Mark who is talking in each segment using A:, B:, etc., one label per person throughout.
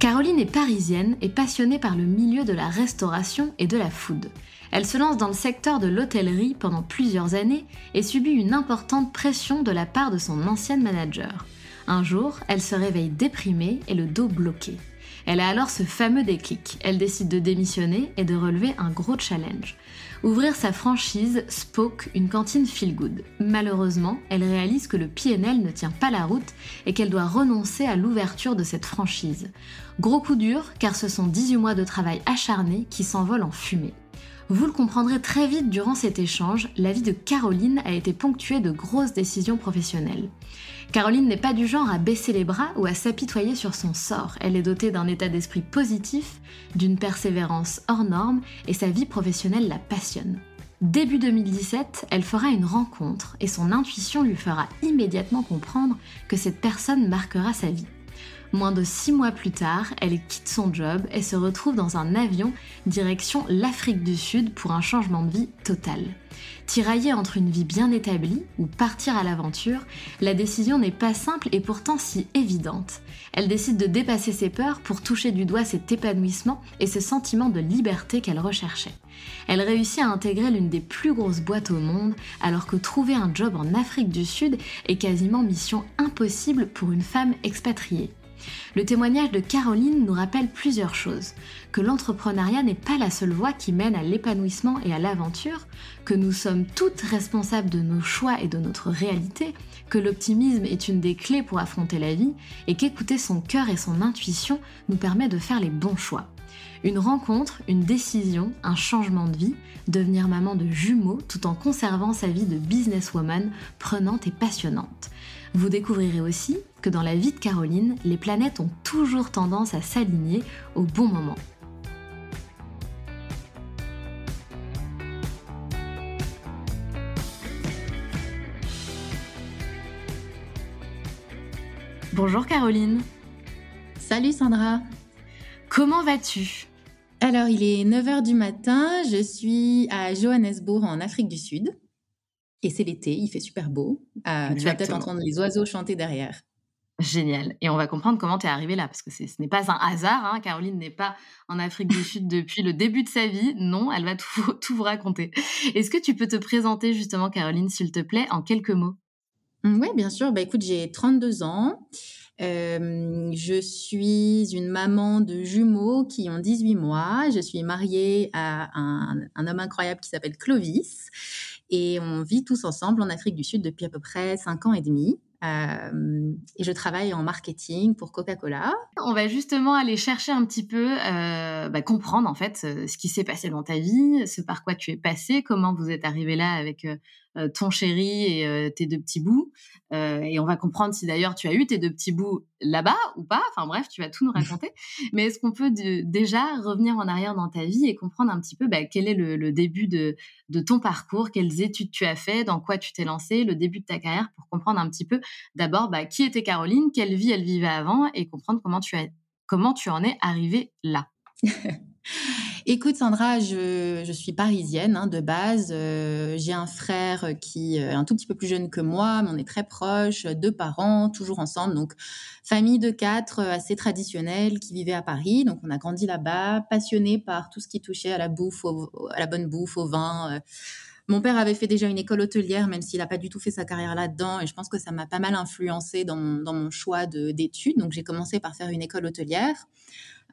A: Caroline est parisienne et passionnée par le milieu de la restauration et de la food. Elle se lance dans le secteur de l'hôtellerie pendant plusieurs années et subit une importante pression de la part de son ancienne manager. Un jour, elle se réveille déprimée et le dos bloqué. Elle a alors ce fameux déclic. Elle décide de démissionner et de relever un gros challenge. Ouvrir sa franchise Spoke, une cantine feel good. Malheureusement, elle réalise que le PNL ne tient pas la route et qu'elle doit renoncer à l'ouverture de cette franchise. Gros coup dur, car ce sont 18 mois de travail acharné qui s'envolent en fumée. Vous le comprendrez très vite durant cet échange, la vie de Caroline a été ponctuée de grosses décisions professionnelles. Caroline n'est pas du genre à baisser les bras ou à s'apitoyer sur son sort. Elle est dotée d'un état d'esprit positif, d'une persévérance hors norme et sa vie professionnelle la passionne. Début 2017, elle fera une rencontre et son intuition lui fera immédiatement comprendre que cette personne marquera sa vie. Moins de six mois plus tard, elle quitte son job et se retrouve dans un avion direction l'Afrique du Sud pour un changement de vie total. Tiraillée entre une vie bien établie ou partir à l'aventure, la décision n'est pas simple et pourtant si évidente. Elle décide de dépasser ses peurs pour toucher du doigt cet épanouissement et ce sentiment de liberté qu'elle recherchait. Elle réussit à intégrer l'une des plus grosses boîtes au monde alors que trouver un job en Afrique du Sud est quasiment mission impossible pour une femme expatriée. Le témoignage de Caroline nous rappelle plusieurs choses. Que l'entrepreneuriat n'est pas la seule voie qui mène à l'épanouissement et à l'aventure, que nous sommes toutes responsables de nos choix et de notre réalité, que l'optimisme est une des clés pour affronter la vie et qu'écouter son cœur et son intuition nous permet de faire les bons choix. Une rencontre, une décision, un changement de vie, devenir maman de jumeaux tout en conservant sa vie de businesswoman prenante et passionnante. Vous découvrirez aussi que dans la vie de Caroline, les planètes ont toujours tendance à s'aligner au bon moment. Bonjour Caroline.
B: Salut Sandra.
A: Comment vas-tu?
B: Alors, il est 9h du matin, je suis à Johannesburg en Afrique du Sud. Et c'est l'été, il fait super beau. Euh, tu vas peut-être entendre les oiseaux chanter derrière.
A: Génial. Et on va comprendre comment tu es arrivée là, parce que ce n'est pas un hasard. Hein. Caroline n'est pas en Afrique du Sud depuis le début de sa vie. Non, elle va tout, tout vous raconter. Est-ce que tu peux te présenter justement, Caroline, s'il te plaît, en quelques mots?
B: Mmh, Oui, bien sûr. Bah, écoute, j'ai 32 ans. Euh, je suis une maman de jumeaux qui ont 18 mois. Je suis mariée à un, un homme incroyable qui s'appelle Clovis. Et on vit tous ensemble en Afrique du Sud depuis à peu près 5 ans et demi. Euh, et je travaille en marketing pour Coca-Cola.
A: On va justement aller chercher un petit peu, euh, bah, comprendre en fait euh, ce qui s'est passé dans ta vie, ce par quoi tu es passé, comment vous êtes arrivé là avec ton chéri et tes deux petits bouts. et on va comprendre si d'ailleurs tu as eu tes deux petits bouts là-bas ou pas. Enfin bref, tu vas tout nous raconter. Mais est-ce qu'on peut déjà revenir en arrière dans ta vie et comprendre un petit peu bah, quel est le, début de, ton parcours, quelles études tu as fait, dans quoi tu t'es lancé, le début de ta carrière pour comprendre un petit peu d'abord bah, qui était Caroline, quelle vie elle vivait avant et comprendre comment tu, as, comment tu en es arrivée là.
B: Écoute Sandra, je, suis parisienne hein, de base. Euh, j'ai un frère qui est un tout petit peu plus jeune que moi, mais on est très proches, deux parents, toujours ensemble. Donc famille de quatre, euh, assez traditionnelle, qui vivait à Paris. Donc on a grandi là-bas, passionné par tout ce qui touchait à la bouffe, à la bonne bouffe, au vin. Euh. Mon père avait fait déjà une école hôtelière, même s'il n'a pas du tout fait sa carrière là-dedans. Et je pense que ça m'a pas mal influencé dans dans mon choix d'études. Donc j'ai commencé par faire une école hôtelière.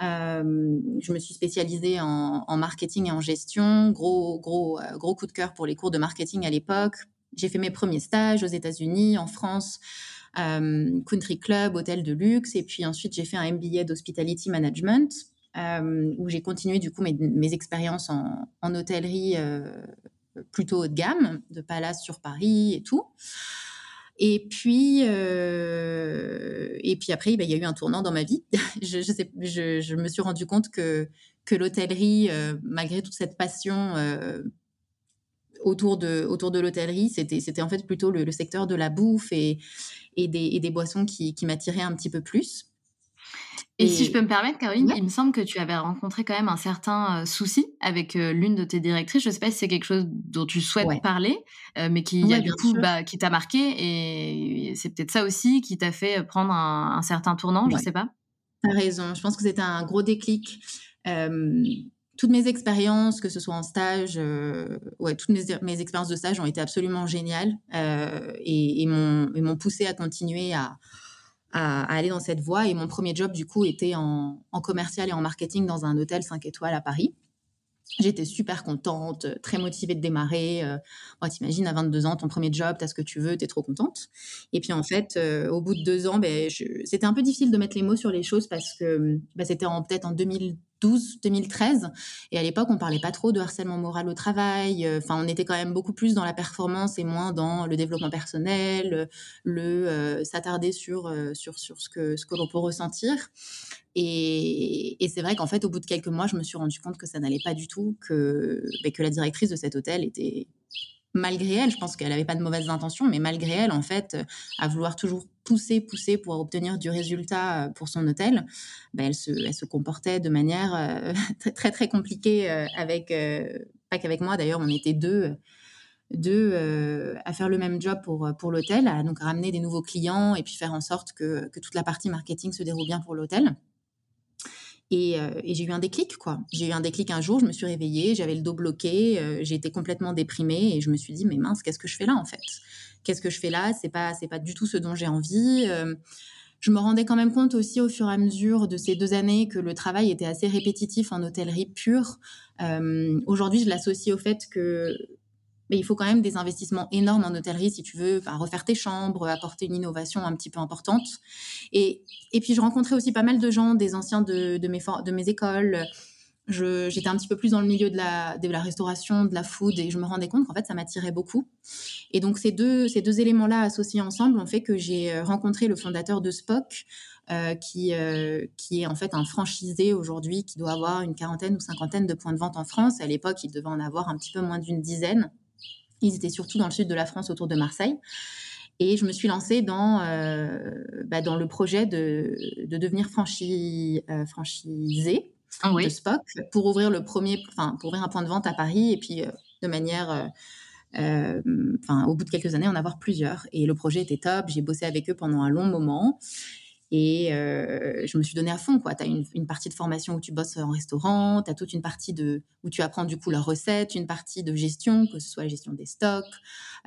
B: Euh, je me suis spécialisée en, marketing et en gestion. Gros, gros, euh, gros coup de cœur pour les cours de marketing à l'époque. J'ai fait mes premiers stages aux États-Unis, en France, euh, country club, hôtel de luxe. Et puis ensuite, j'ai fait un MBA d'hospitality management. où j'ai continué du coup mes, expériences en, en hôtellerie plutôt haut de gamme, de Palace sur Paris et tout. Et puis, euh, et puis après, bah, il y a eu un tournant dans ma vie. je, me suis rendu compte que, l'hôtellerie, euh, malgré toute cette passion euh, autour de, l'hôtellerie, c'était, en fait plutôt le, secteur de la bouffe et, et, des, et des boissons qui, qui m'attiraient un petit peu plus.
A: Et, si je peux me permettre, Caroline, il me semble que tu avais rencontré quand même un certain euh, souci avec euh, l'une de tes directrices. Je ne sais pas si c'est quelque chose dont tu souhaites parler, euh, mais qui a du coup bah, qui t'a marqué et c'est peut-être ça aussi qui t'a fait prendre un, certain tournant. Je ne sais pas.
B: Tu as raison. Je pense que c'était un gros déclic. toutes mes expériences, que ce soit en stage, ouais, toutes mes, mes, expériences de stage ont été absolument géniales et, et m'ont poussé à continuer à à, aller dans cette voie. Et mon premier job, du coup, était en, commercial et en marketing dans un hôtel 5 étoiles à Paris. J'étais super contente, très motivée de démarrer. Euh, T'imagines, à 22 ans, ton premier job, tu as ce que tu veux, tu es trop contente. Et puis en fait, euh, au bout de deux ans, ben, c'était un peu difficile de mettre les mots sur les choses parce que ben, c'était peut-être en 2000, 2012-2013. Et à l'époque, on parlait pas trop de harcèlement moral au travail. Euh, enfin, on était quand même beaucoup plus dans la performance et moins dans le développement personnel, le euh, s'attarder sur, euh, sur, sur ce que, ce que l'on peut ressentir. Et, et c'est vrai qu'en fait, au bout de quelques mois, je me suis rendu compte que ça n'allait pas du tout, que, ben, que la directrice de cet hôtel était malgré elle, je pense qu'elle n'avait pas de mauvaises intentions, mais malgré elle, en fait, euh, à vouloir toujours pousser, pousser pour obtenir du résultat euh, pour son hôtel, ben, elle, se, comportait de manière euh, très, très, très compliquée avec, pas qu'avec moi d'ailleurs, on était deux deux à faire le même job pour, pour l'hôtel, à donc ramener des nouveaux clients et puis faire en sorte que, que toute la partie marketing se déroule bien pour l'hôtel. Euh, et, j'ai eu un déclic, quoi. J'ai eu un déclic un jour, je me suis réveillée, j'avais le dos bloqué, euh, j'étais complètement déprimée et je me suis dit, mais mince, qu'est-ce que je fais là, en fait? Qu'est-ce que je fais là? C'est pas, c'est pas du tout ce dont j'ai envie. Euh, je me rendais quand même compte aussi au fur et à mesure de ces deux années que le travail était assez répétitif en hôtellerie pure. Aujourd'hui, je l'associe au fait que mais il faut quand même des investissements énormes en hôtellerie si tu veux refaire tes chambres, apporter une innovation un petit peu importante. Et, et puis, je rencontrais aussi pas mal de gens, des anciens de, de, mes, de mes écoles. J'étais un petit peu plus dans le milieu de la, de la restauration, de la food, et je me rendais compte qu'en fait, ça m'attirait beaucoup. Et donc, ces deux, ces deux éléments-là associés ensemble ont fait que j'ai euh, rencontré le fondateur de Spock, euh, qui, euh, qui est en fait un franchisé aujourd'hui, qui doit avoir une quarantaine ou cinquantaine de points de vente en France. À l'époque, il devait en avoir un petit peu moins d'une dizaine. Ils étaient surtout dans le sud de la France, autour de Marseille. Et je me suis lancée dans, euh, bah, dans le projet de, de devenir franchi, euh, franchisé ah de Spock pour ouvrir le premier, enfin, pour ouvrir un point de vente à Paris et puis euh, de manière, enfin, au bout de quelques années, en avoir plusieurs. Et le projet était top. J'ai bossé avec eux pendant un long moment. Et euh, je me suis donné à fond. Tu as une, partie de formation où tu bosses en restaurant, tu as toute une partie de, où tu apprends du coup la recette, une partie de gestion, que ce soit la gestion des stocks,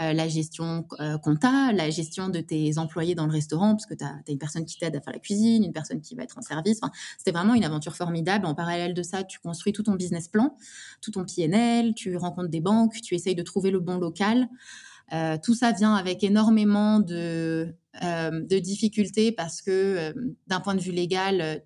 B: euh, la gestion euh, compta, la gestion de tes employés dans le restaurant, parce que tu as, as, une personne qui t'aide à faire la cuisine, une personne qui va être en service. Enfin, C'était vraiment une aventure formidable. En parallèle de ça, tu construis tout ton business plan, tout ton PNL, tu rencontres des banques, tu essayes de trouver le bon local. Euh, tout ça vient avec énormément de, euh, de difficultés parce que euh, d'un point de vue légal,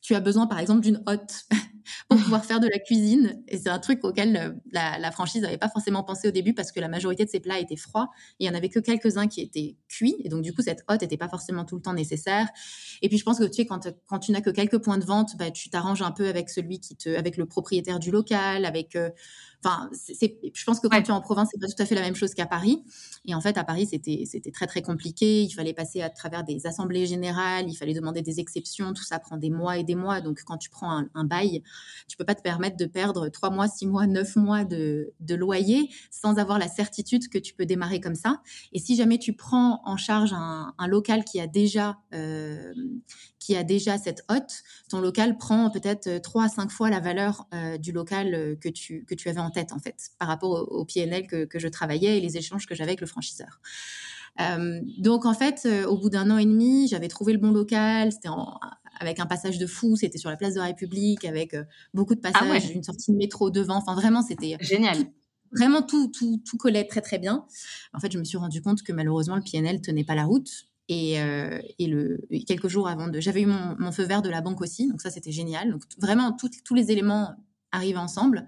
B: tu as besoin par exemple d'une hotte pour pouvoir faire de la cuisine. Et c'est un truc auquel la, franchise n'avait pas forcément pensé au début parce que la majorité de ses plats étaient froids. Et il y en avait que quelques-uns qui étaient cuits. Et donc, du coup, cette hotte n'était pas forcément tout le temps nécessaire. Et puis, je pense que tu sais, quand, quand tu n'as que quelques points de vente, bah, tu t'arranges un peu avec celui qui te, avec le propriétaire du local, avec, Enfin, je pense que quand tu es en province, c'est pas tout à fait la même chose qu'à Paris. Et en fait, à Paris, c'était, c'était très très compliqué. Il fallait passer à travers des assemblées générales, il fallait demander des exceptions. Tout ça prend des mois et des mois. Donc, quand tu prends un, bail, tu peux pas te permettre de perdre trois mois, six mois, neuf mois de, loyer sans avoir la certitude que tu peux démarrer comme ça. Et si jamais tu prends en charge un, local qui a déjà euh, qui a déjà cette hotte, ton local prend peut-être trois à cinq fois la valeur euh, du local euh, que tu, que tu avais en tête, en fait, par rapport au, PNL que, que, je travaillais et les échanges que j'avais avec le franchiseur. Euh, donc, en fait, au bout d'un an et demi, j'avais trouvé le bon local. C'était avec un passage de fou, c'était sur la place de la République, avec beaucoup de ah passages, une sortie de métro devant. Enfin, vraiment, c'était
A: génial.
B: vraiment, tout, tout, tout collait très, très bien. En fait, je me suis rendu compte que malheureusement, le PNL tenait pas la route. Et, euh, et, le, quelques jours avant de... J'avais eu mon, mon, feu vert de la banque aussi, donc ça c'était génial. Donc vraiment, tous les éléments arrivent ensemble.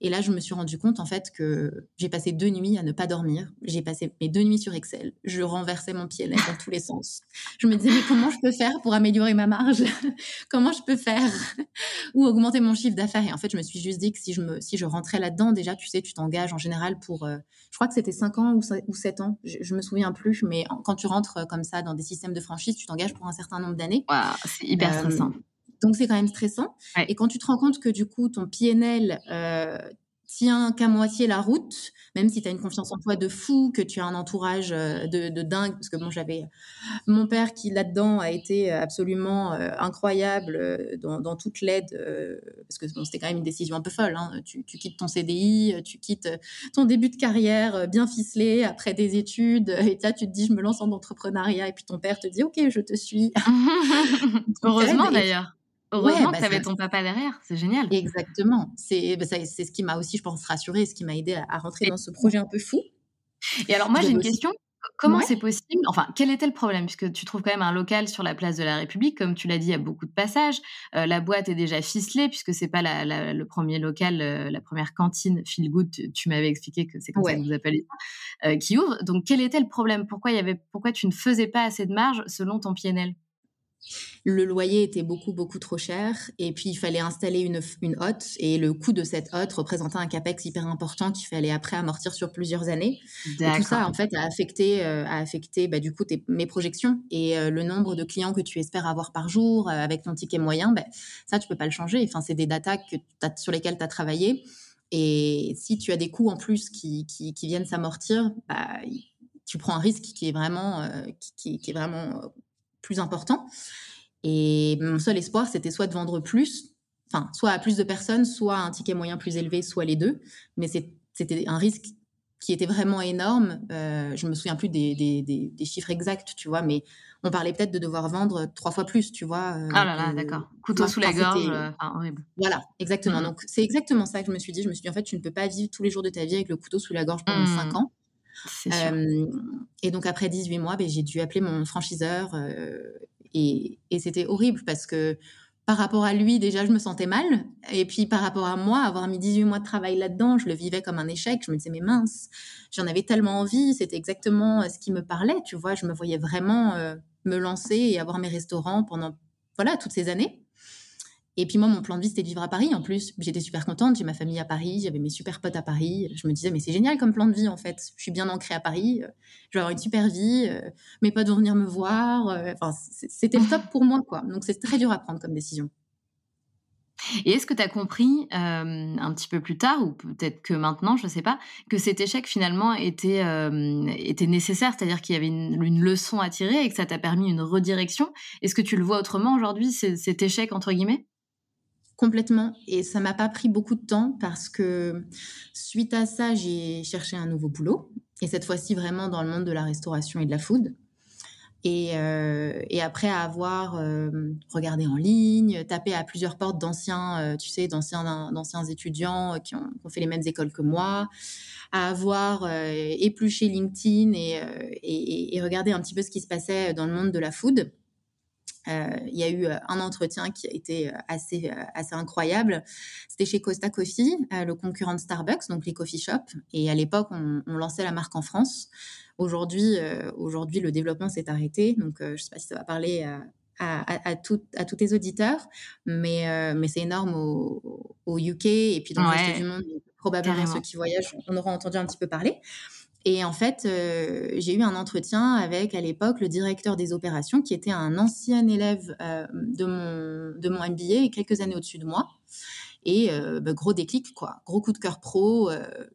B: Et là, je me suis rendu compte en fait que j'ai passé deux nuits à ne pas dormir. J'ai passé mes deux nuits sur Excel. Je renversais mon pied dans tous les sens. Je me disais mais comment je peux faire pour améliorer ma marge? Comment je peux faire ou augmenter mon chiffre d'affaires? Et en fait, je me suis juste dit que si je me si je rentrais là-dedans, déjà, tu sais, tu t'engages en général pour, euh, je crois que c'était cinq ans ou, ou 7 ans. Je, je, me souviens plus, mais quand tu rentres comme ça dans des systèmes de franchise, tu t'engages pour un certain nombre d'années.
A: c'est hyper euh, stressant.
B: Donc c'est quand même stressant. Et quand tu te rends compte que du coup ton PNL euh, tient qu'à moitié la route, même si tu as une confiance en toi de fou, que tu as un entourage euh, de, dingue, parce que bon, j'avais mon père qui là-dedans a été absolument euh, incroyable dans, toute l'aide, parce que bon, c'était quand même une décision un peu folle. Hein. Tu, tu, quittes ton CDI, tu quittes ton début de carrière bien ficelé après des études, et là tu te dis je me lance en entrepreneuriat, et puis ton père te dit ok je te suis.
A: Heureusement d'ailleurs. Heureusement bah, que tu avais ton papa derrière, c'est génial.
B: Exactement. C'est bah, ce qui m'a aussi, je pense, rassurée, ce qui m'a aidé à, rentrer dans ce projet un peu fou.
A: Et alors, moi, j'ai une question. Comment c'est possible Enfin, quel était le problème? Puisque tu trouves quand même un local sur la place de la République, comme tu l'as dit, il y a beaucoup de passages. Euh, la boîte est déjà ficelée, puisque c'est pas la, le premier local, euh, la première cantine Feel Good. Tu, m'avais expliqué que c'est comme ça que vous appelez ça, euh, qui ouvre. Donc, quel était le problème? Pourquoi il y avait Pourquoi tu ne faisais pas assez de marge selon ton PNL
B: le loyer était beaucoup, beaucoup trop cher. Et puis, il fallait installer une, une hotte. Et le coût de cette hotte représentait un capex hyper important qu'il fallait après amortir sur plusieurs années. Et tout ça, en fait, a affecté, euh, a affecté bah, du coup mes projections et euh, le nombre de clients que tu espères avoir par jour euh, avec ton ticket moyen. Bah, ça, tu peux pas le changer. Enfin, c'est des datas que sur lesquelles tu as travaillé. Et si tu as des coûts en plus qui, qui, viennent s'amortir, bah, tu prends un risque qui est vraiment, qui, qui, est vraiment plus important. Et mon seul espoir, c'était soit de vendre plus, enfin, soit à plus de personnes, soit un ticket moyen plus élevé, soit les deux. Mais c'était un risque qui était vraiment énorme. Euh, je me souviens plus des, des, des, chiffres exacts, tu vois, mais on parlait peut-être de devoir vendre trois fois plus, tu vois.
A: Euh, ah là là, d'accord. Couteau sous la gorge, euh, horrible.
B: Voilà, exactement. Mmh. Donc c'est exactement ça que je me suis dit. Je me suis dit, en fait, tu ne peux pas vivre tous les jours de ta vie avec le couteau sous la gorge pendant mmh. cinq ans. Euh, et donc après 18 mois, ben, j'ai dû appeler mon franchiseur et, c'était horrible parce que par rapport à lui, déjà, je me sentais mal. Et puis par rapport à moi, avoir mis 18 mois de travail là-dedans, je le vivais comme un échec. Je me disais, mais mince, j'en avais tellement envie. C'était exactement euh, ce qui me parlait. Tu vois, je me voyais vraiment euh, me lancer et avoir mes restaurants pendant voilà toutes ces années. Et puis moi, mon plan de vie, c'était de vivre à Paris. En plus, j'étais super contente. J'ai ma famille à Paris, j'avais mes super potes à Paris. Je me disais, mais c'est génial comme plan de vie, en fait. Je suis bien ancrée à Paris. Je vais avoir une super vie. Euh, mes potes vont venir me voir. Euh, enfin, c'était le top pour moi, quoi. Donc, c'est très dur à prendre comme décision.
A: Et est-ce que tu as compris euh, un petit peu plus tard, ou peut-être que maintenant, je ne sais pas, que cet échec finalement était, était nécessaire, c'est-à-dire qu'il y avait une, leçon à tirer et que ça t'a permis une redirection Est-ce que tu le vois autrement aujourd'hui, cet échec, entre guillemets?
B: Complètement. Et ça m'a pas pris beaucoup de temps parce que suite à ça, j'ai cherché un nouveau boulot. Et cette fois-ci, vraiment dans le monde de la restauration et de la food. Et, euh, après avoir euh, regardé en ligne, tapé à plusieurs portes d'anciens, euh, tu sais, d'anciens, d'anciens étudiants qui ont, fait les mêmes écoles que moi, à avoir épluché LinkedIn et, et, et regardé un petit peu ce qui se passait dans le monde de la food, il y a eu un entretien qui a été assez, assez incroyable. C'était chez Costa Coffee, le concurrent de Starbucks, donc les coffee shops. Et à l'époque, on, lançait la marque en France. Aujourd'hui, aujourd'hui le développement s'est arrêté. Donc, je ne sais pas si ça va parler à, à, tout, à tous tes auditeurs, mais, mais c'est énorme au, au, UK et puis dans le reste du monde. Probablement ceux qui voyagent, on aura entendu un petit peu parler. Et en fait, euh, j'ai eu un entretien avec, à l'époque, le directeur des opérations, qui était un ancien élève euh, de, mon, de mon MBA quelques années au-dessus de moi. Et euh, bah, gros déclic, quoi. Gros coup de cœur pro.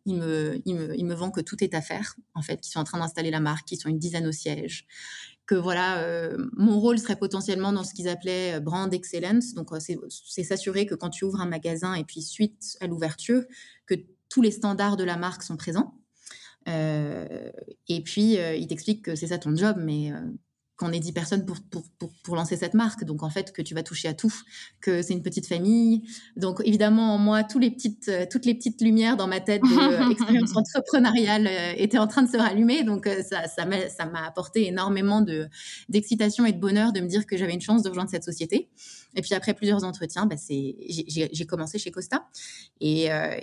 B: il, me, il, me, il me vend que tout est à faire, en fait, qu'ils sont en train d'installer la marque, qu'ils sont une dizaine au siège. Que voilà, mon rôle serait potentiellement dans ce qu'ils appelaient brand excellence. Donc, c'est s'assurer que quand tu ouvres un magasin et puis suite à l'ouverture, que tous les standards de la marque sont présents. Euh, et puis, euh, il t'explique que c'est ça ton job, mais euh, qu'on est 10 personnes pour, pour, pour, lancer cette marque. Donc, en fait, que tu vas toucher à tout, que c'est une petite famille. Donc, évidemment, moi, tous les petites, toutes les petites lumières dans ma tête de expérience entrepreneuriale étaient en train de se rallumer. Donc, ça, ça m'a apporté énormément d'excitation et de bonheur de me dire que j'avais une chance de rejoindre cette société. Et puis après plusieurs entretiens, bah, j'ai commencé chez Costa. Et, euh,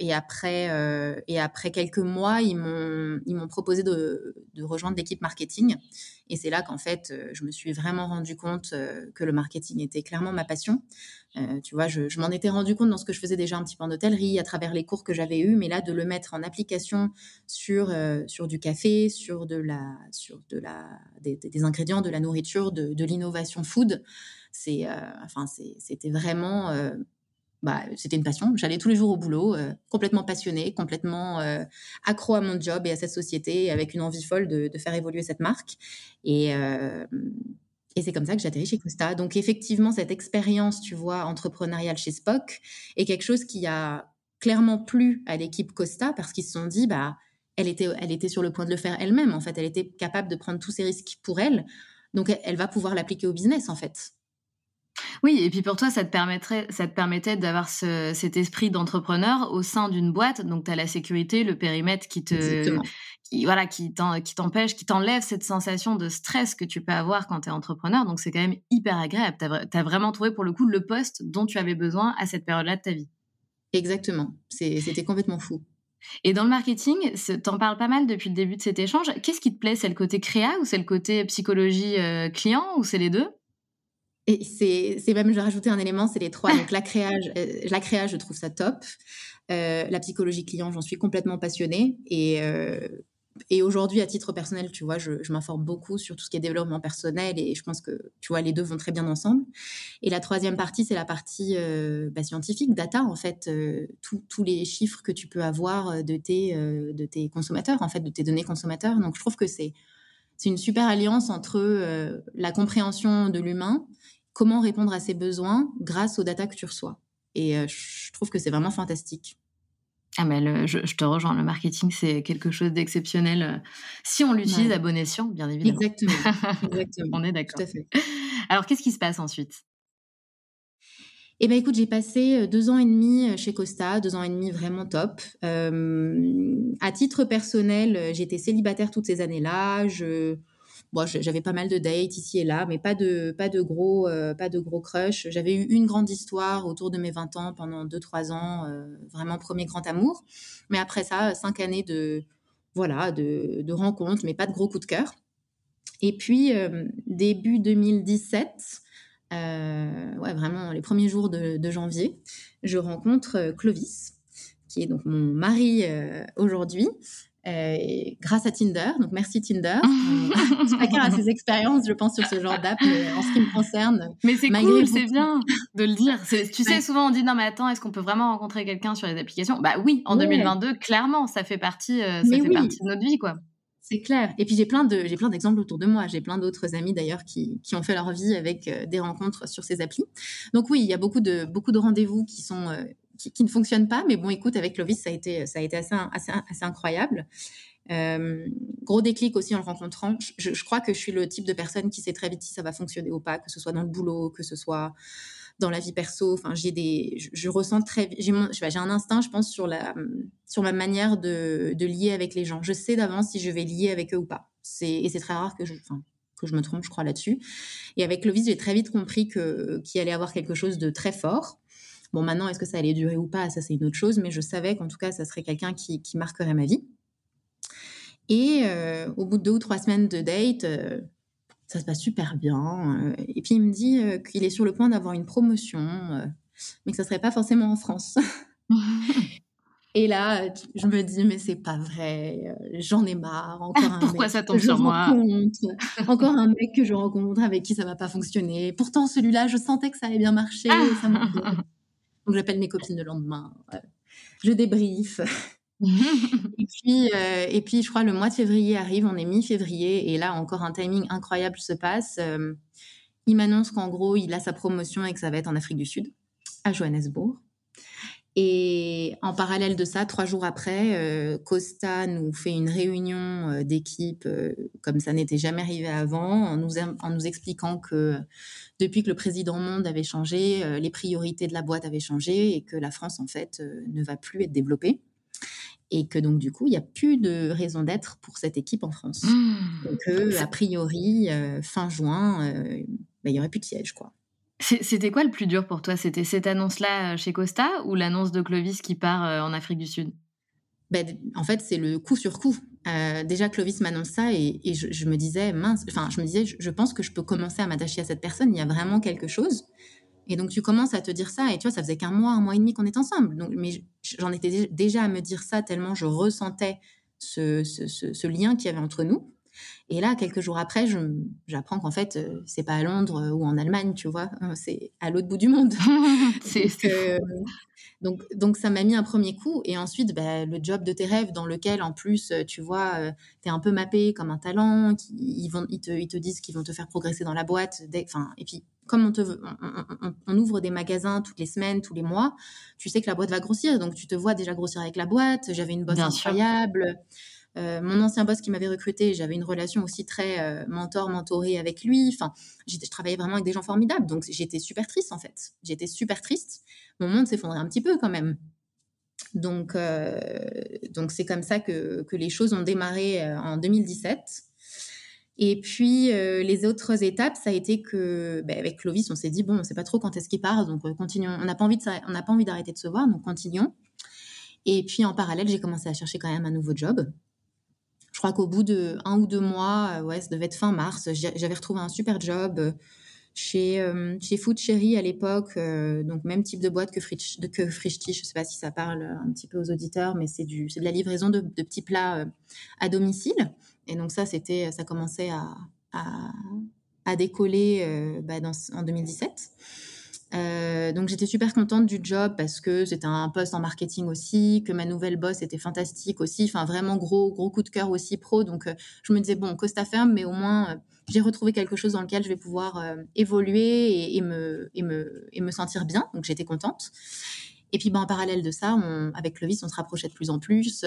B: euh, et après quelques mois, ils m'ont proposé de, rejoindre l'équipe marketing. Et c'est là qu'en fait, euh, je me suis vraiment rendu compte que le marketing était clairement ma passion. tu vois, je, m'en étais rendu compte dans ce que je faisais déjà un petit peu en hôtellerie, à travers les cours que j'avais eus, mais là, de le mettre en application sur, du café, sur, des, ingrédients, de la nourriture, de l'innovation food, c'est, euh, enfin, c'était vraiment euh, bah, c'était une passion. J'allais tous les jours au boulot, euh, complètement passionnée, complètement accro à mon job et à cette société, avec une envie folle de, faire évoluer cette marque. Et, et c'est comme ça que j'atterris chez Costa. Donc effectivement, cette expérience, tu vois, entrepreneuriale chez Spock est quelque chose qui a clairement plu à l'équipe Costa parce qu'ils se sont dit, bah, elle était, elle était sur le point de le faire elle-même. En fait, elle était capable de prendre tous ces risques pour elle. Donc, elle va pouvoir l'appliquer au business, en fait.
A: Oui, et puis pour toi, ça te, permettrait, ça te permettait d'avoir cet esprit d'entrepreneur au sein d'une boîte. Donc, tu as la sécurité, le périmètre qui te. Qui, voilà, qui t'empêche, qui t'enlève cette sensation de stress que tu peux avoir quand tu es entrepreneur. Donc, c'est quand même hyper agréable. Tu as, vraiment trouvé pour le coup le poste dont tu avais besoin à cette période-là de ta vie.
B: Exactement. C'était complètement fou.
A: Et dans le marketing, t'en parles pas mal depuis le début de cet échange. Qu'est-ce qui te plaît? C'est le côté créa ou c'est le côté psychologie euh, client ou c'est les deux?
B: Et c'est même, je vais rajouter un élément, c'est les trois. Donc la créage, euh, la créa, je trouve ça top. Euh, la psychologie client, j'en suis complètement passionnée. Et, euh, et aujourd'hui, à titre personnel, tu vois, je, m'informe beaucoup sur tout ce qui est développement personnel et je pense que, tu vois, les deux vont très bien ensemble. Et la troisième partie, c'est la partie bah, scientifique, data, en fait, tous les chiffres que tu peux avoir de tes, de tes consommateurs, en fait, de tes données consommateurs. Donc, je trouve que c'est c'est une super alliance entre la compréhension de l'humain, comment répondre à ses besoins grâce aux data que tu reçois. Et euh, je trouve que c'est vraiment fantastique.
A: Ah mais je, te rejoins, le marketing c'est quelque chose d'exceptionnel euh, si on l'utilise à bon escient, bien évidemment.
B: Exactement. Exactement.
A: on est d'accord. Alors qu'est-ce qui se passe ensuite?
B: Eh bien, écoute, j'ai passé euh, deux ans et demi chez Costa, deux ans et demi vraiment top. à titre personnel, j'étais célibataire toutes ces années-là. Je, Bon, j'avais pas mal de dates ici et là, mais pas de, pas de gros, euh, pas de gros crush. J'avais eu une grande histoire autour de mes 20 ans pendant 2-3 ans, euh, vraiment premier grand amour. Mais après ça, cinq années de, voilà, de, de rencontres, mais pas de gros coup de cœur. Et puis, euh, début 2017, ouais, vraiment les premiers jours de, de janvier, je rencontre Clovis, qui est donc mon mari aujourd'hui. Euh, grâce à Tinder. Donc merci Tinder. Chacun a ses expériences, je pense, sur ce genre d'app. en ce qui me concerne,
A: mais c'est cool, c'est bien de le dire. Tu sais, souvent on dit non mais attends, est-ce qu'on peut vraiment rencontrer quelqu'un sur les applications? Bah oui, en 2022, clairement, ça fait partie, euh, ça fait partie de notre vie, quoi.
B: C'est clair. Et puis j'ai plein de j'ai plein d'exemples autour de moi. J'ai plein d'autres amis d'ailleurs qui, qui, ont fait leur vie avec euh, des rencontres sur ces applis. Donc oui, il y a beaucoup de beaucoup de rendez-vous qui sont qui, ne fonctionne pas. Mais bon, écoute, avec Clovis, ça a été, ça a été assez, assez, assez incroyable. Euh, gros déclic aussi en le rencontrant. Je, crois que je suis le type de personne qui sait très vite si ça va fonctionner ou pas, que ce soit dans le boulot, que ce soit dans la vie perso. Enfin, j'ai des, je, ressens très, j'ai j'ai un instinct, je pense, sur la, sur ma manière de, de lier avec les gens. Je sais d'avance si je vais lier avec eux ou pas. C'est, et c'est très rare que je, enfin, que je me trompe, je crois, là-dessus. Et avec Clovis, j'ai très vite compris que qu'il allait avoir quelque chose de très fort. Bon, maintenant, est-ce que ça allait durer ou pas? Ça, c'est une autre chose, mais je savais qu'en tout cas, ça serait quelqu'un qui, marquerait ma vie. Et euh, au bout de deux ou trois semaines de date, euh, ça se passe super bien. Euh, et puis, il me dit qu'il est sur le point d'avoir une promotion, mais que ça serait pas forcément en France. Et là, je me dis, mais c'est pas vrai, j'en ai marre.
A: Encore un Pourquoi ça tombe sur moi?
B: Encore un mec que je rencontre avec qui ça va pas fonctionner. Pourtant, celui-là, je sentais que ça allait bien marcher. Ça Donc, j'appelle mes copines le lendemain. je débrief. et, puis, euh, et puis, je crois, le mois de février arrive, on est mi-février, et là, encore un timing incroyable se passe. Euh, il m'annonce qu'en gros, il a sa promotion et que ça va être en Afrique du Sud, à Johannesburg. Et en parallèle de ça, trois jours après, euh, Costa nous fait une réunion d'équipe comme ça n'était jamais arrivé avant, en nous, en nous expliquant que depuis que le président Monde avait changé, les priorités de la boîte avaient changé et que la France, en fait, ne va plus être développée. Et que donc, du coup, il n'y a plus de raison d'être pour cette équipe en France. Mmh. Donc, a priori, euh, fin juin, bah, il n'y aurait plus de siège, quoi.
A: C'était quoi le plus dur pour toi? C'était cette annonce-là chez Costa ou l'annonce de Clovis qui part en Afrique du Sud?
B: Ben, En fait, c'est le coup sur coup. Euh, déjà, Clovis m'annonce ça et, je, me disais, mince, enfin, je me disais, je, pense que je peux commencer à m'attacher à cette personne, il y a vraiment quelque chose. Et donc, tu commences à te dire ça, et tu vois, ça faisait qu'un mois, un mois et demi qu'on est ensemble. Donc, mais j'en étais déjà à me dire ça tellement je ressentais ce, ce lien qu'il y avait entre nous. Et là, quelques jours après, j'apprends qu'en fait, euh, c'est pas à Londres euh, ou en Allemagne, tu vois, hein, c'est à l'autre bout du monde. Euh, donc, donc, ça m'a mis un premier coup. Et ensuite, bah, le job de tes rêves, dans lequel, en plus, tu vois, tu es un peu mappé comme un talent, ils, vont, ils, te, ils te disent qu'ils vont te faire progresser dans la boîte. Enfin, et puis, comme on, te, on, ouvre des magasins toutes les semaines, tous les mois, tu sais que la boîte va grossir. Donc, tu te vois déjà grossir avec la boîte. J'avais une bosse incroyable. Euh, mon ancien boss qui m'avait recruté, j'avais une relation aussi très euh, mentor-mentorée avec lui. Enfin, je travaillais vraiment avec des gens formidables. Donc, j'étais super triste, en fait. J'étais super triste. Mon monde s'effondrait un petit peu quand même. Donc, euh, donc c'est comme ça que, que, les choses ont démarré en 2017. Et puis, les autres étapes, ça a été que, ben, avec Clovis, on s'est dit, bon, on ne sait pas trop quand est-ce qu'il part, donc continuons. On n'a pas envie d'arrêter de se voir, donc continuons. Et puis, en parallèle, j'ai commencé à chercher quand même un nouveau job je crois qu'au bout de un ou deux mois, euh, ouais, ça devait être fin mars, j'avais retrouvé un super job euh, chez, euh, chez Food Cherry à l'époque, donc même type de boîte que, Frisch, que je ne sais pas si ça parle un petit peu aux auditeurs, mais c'est de la livraison de, petits plats à domicile. Et donc ça, c'était, ça commençait à, à, décoller bah, dans, en 2017. Euh, donc j'étais super contente du job parce que c'était un poste en marketing aussi, que ma nouvelle boss était fantastique aussi, enfin vraiment gros gros coup de cœur aussi pro. Donc euh, je me disais bon Costa ferme, mais au moins euh, j'ai retrouvé quelque chose dans lequel je vais pouvoir évoluer et, me, et, me, et me sentir bien. Donc j'étais contente. Et puis, ben, en parallèle de ça, on, avec Clovis, on se rapprochait de plus en plus.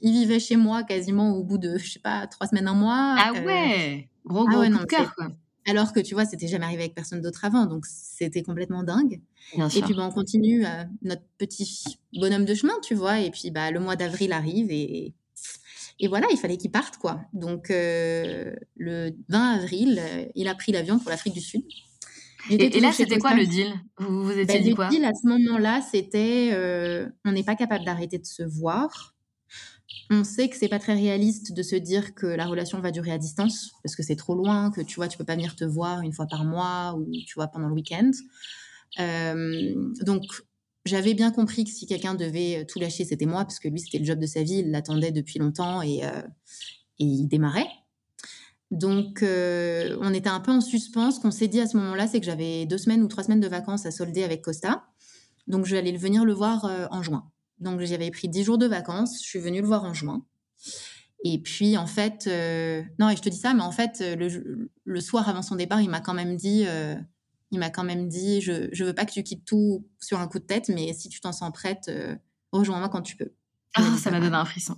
B: il vivait chez moi quasiment au bout de, je sais pas, trois semaines, un mois.
A: Ah ouais Gros, ah gros cœur, quoi.
B: Alors que tu vois, c'était jamais arrivé avec personne d'autre avant, donc c'était complètement dingue. et puis bah, on continue euh, notre petit bonhomme de chemin, tu vois. Et puis bah, le mois d'avril arrive et, et voilà, il fallait qu'il parte quoi. Donc euh, le 20 avril, euh, il a pris l'avion pour l'Afrique du Sud.
A: Et, là, c'était quoi le deal? Vous vous étiez bah, dit quoi?
B: Le deal à ce moment-là, c'était on n'est pas capable d'arrêter de se voir on sait que c'est pas très réaliste de se dire que la relation va durer à distance parce que c'est trop loin, que tu vois, tu peux pas venir te voir une fois par mois ou tu vois pendant le week-end. Euh, donc j'avais bien compris que si quelqu'un devait tout lâcher, c'était moi parce que lui c'était le job de sa vie, il l'attendait depuis longtemps et, euh, il démarrait. Donc euh, on était un peu en suspens. Ce qu'on s'est dit à ce moment-là, c'est que j'avais deux semaines ou trois semaines de vacances à solder avec Costa, donc je vais aller venir le voir en juin. Donc j'avais pris 10 jours de vacances, je suis venue le voir en juin. Et puis en fait, euh, non, et je te dis ça, mais en fait, le, le soir avant son départ, il m'a quand même dit, euh, il m'a quand même dit, je, je veux pas que tu quittes tout sur un coup de tête, mais si tu t'en sens prête, euh, rejoins-moi quand tu peux.
A: Ah, ça m'a donné un frisson.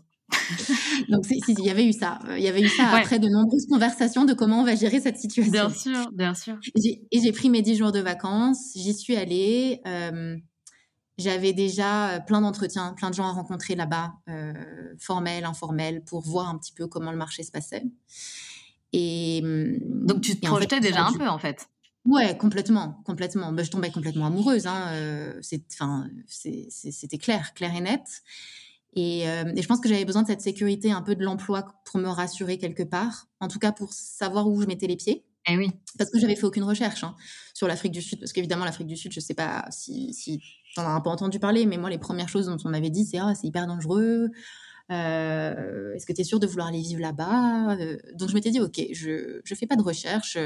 B: Donc, si, il y avait eu ça. Il y avait eu ça après de nombreuses conversations de comment on va gérer cette situation.
A: Bien sûr, bien sûr.
B: Et j'ai pris mes 10 jours de vacances, j'y suis allée. J'avais déjà euh, plein d'entretiens, plein de gens à rencontrer là-bas, euh, formels, informels, pour voir un petit peu comment le marché se passait. Et
A: mmh, donc tu te projetais déjà un peu en fait.
B: Ouais, complètement, complètement. Bah, je tombais complètement amoureuse. Hein, c'était clair, clair et net. Et, et je pense que j'avais besoin de cette sécurité, un peu de l'emploi pour me rassurer quelque part. En tout cas, pour savoir où je mettais les pieds.
A: Eh oui.
B: Parce que j'avais fait aucune recherche hein, sur l'Afrique du Sud. Parce qu'évidemment, l'Afrique du Sud, je sais pas si, si tu en as un peu entendu parler, mais moi, les premières choses dont on m'avait dit, c'est ah, c'est hyper dangereux. Euh, est-ce que tu es sûr de vouloir aller vivre là-bas euh, Donc je m'étais dit, ok, je ne fais pas de recherche.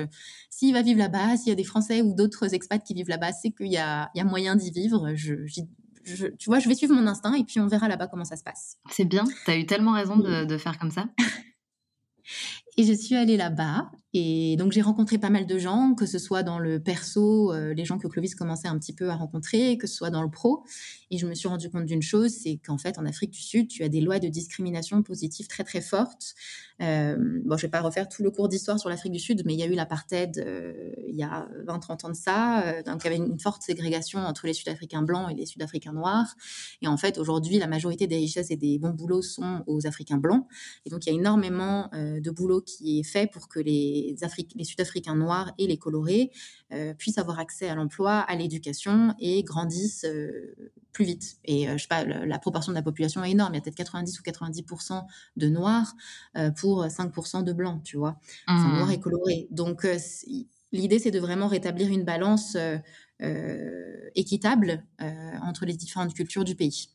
B: S'il va vivre là-bas, s'il y a des Français ou d'autres expats qui vivent là-bas, c'est qu'il y a, y a, moyen d'y vivre. Je, tu vois, je vais suivre mon instinct et puis on verra là-bas comment ça se passe.
A: C'est bien, tu as eu tellement raison de, de faire comme ça.
B: Et je suis allée là-bas. Et donc, j'ai rencontré pas mal de gens, que ce soit dans le perso, euh, les gens que Clovis commençait un petit peu à rencontrer, que ce soit dans le pro. Et je me suis rendu compte d'une chose, c'est qu'en fait, en Afrique du Sud, tu as des lois de discrimination positive très, très fortes. Euh, bon, je vais pas refaire tout le cours d'histoire sur l'Afrique du Sud, mais il y a eu l'apartheid euh, il y a 20-30 ans de ça. donc, il y avait une forte ségrégation entre les Sud-Africains blancs et les Sud-Africains noirs. Et en fait, aujourd'hui, la majorité des richesses et des bons boulots sont aux Africains blancs. Et donc, il y a énormément de boulot qui est fait pour que les, Sud-Africains noirs et les colorés euh, puissent avoir accès à l'emploi, à l'éducation et grandissent euh, plus vite. Et euh, je sais pas, la, proportion de la population est énorme. Il y a peut-être 90 ou 90% de noirs 5% de blancs, tu vois. Enfin, mmh. et colorés. Donc, l'idée, c'est de vraiment rétablir une balance euh, équitable euh, entre les différentes cultures du pays.